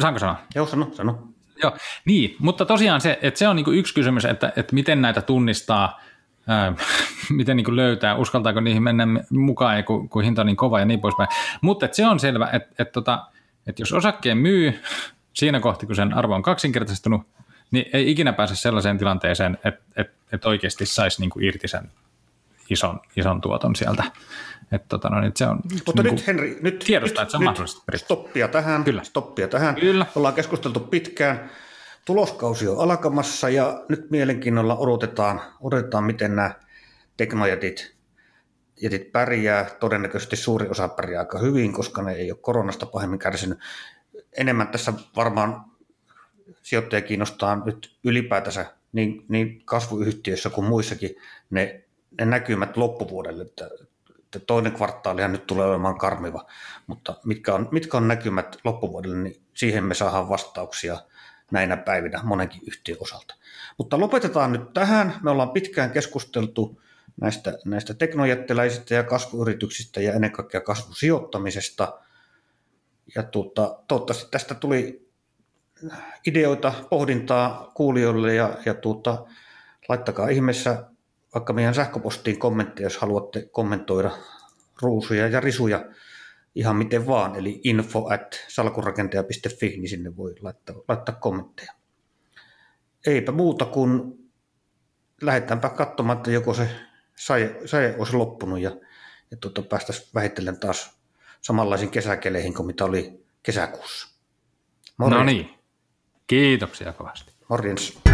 Saanko sanoa? Joo, sano, sano. Joo, niin, mutta tosiaan se, että se on niin yksi kysymys, että, että miten näitä tunnistaa, ää, miten niin löytää, uskaltaako niihin mennä mukaan, kun, kun hinta on niin kova ja niin poispäin. Mutta se on selvä, että, että, tota, että jos osakkeen myy siinä kohti, kun sen arvo on kaksinkertaistunut, niin ei ikinä pääse sellaiseen tilanteeseen, että, että, että oikeasti saisi niin irti sen ison, ison tuoton sieltä. Että tota, no, niin se on, Mutta niin nyt Henri, nyt, tiedostaa, nyt, että se on mahdollista. Stoppia tähän, Kyllä. stoppia tähän. Kyllä. Ollaan keskusteltu pitkään. Tuloskausi on alkamassa ja nyt mielenkiinnolla odotetaan, odotetaan miten nämä teknojätit jätit pärjää. Todennäköisesti suuri osa pärjää aika hyvin, koska ne ei ole koronasta pahemmin kärsinyt enemmän tässä varmaan sijoittajia kiinnostaa nyt ylipäätänsä niin, niin kasvuyhtiöissä kuin muissakin ne, ne näkymät loppuvuodelle, että toinen kvartaalihan nyt tulee olemaan karmiva, mutta mitkä on, mitkä on näkymät loppuvuodelle, niin siihen me saadaan vastauksia näinä päivinä monenkin yhtiön osalta. Mutta lopetetaan nyt tähän. Me ollaan pitkään keskusteltu näistä, näistä teknojättiläisistä ja kasvuyrityksistä ja ennen kaikkea kasvusijoittamisesta – ja tuota, toivottavasti tästä tuli ideoita, pohdintaa kuulijoille ja, ja tuota, laittakaa ihmeessä vaikka meidän sähköpostiin kommentteja, jos haluatte kommentoida ruusuja ja risuja ihan miten vaan, eli info at salkurakentaja.fi, niin sinne voi laittaa, laittaa kommentteja. Eipä muuta kuin lähdetäänpä katsomaan, että joko se sae, sae olisi loppunut ja, ja tuota, päästäisiin vähitellen taas samanlaisiin kesäkeleihin kuin mitä oli kesäkuussa. Morjens. No niin, kiitoksia kovasti. Morjens.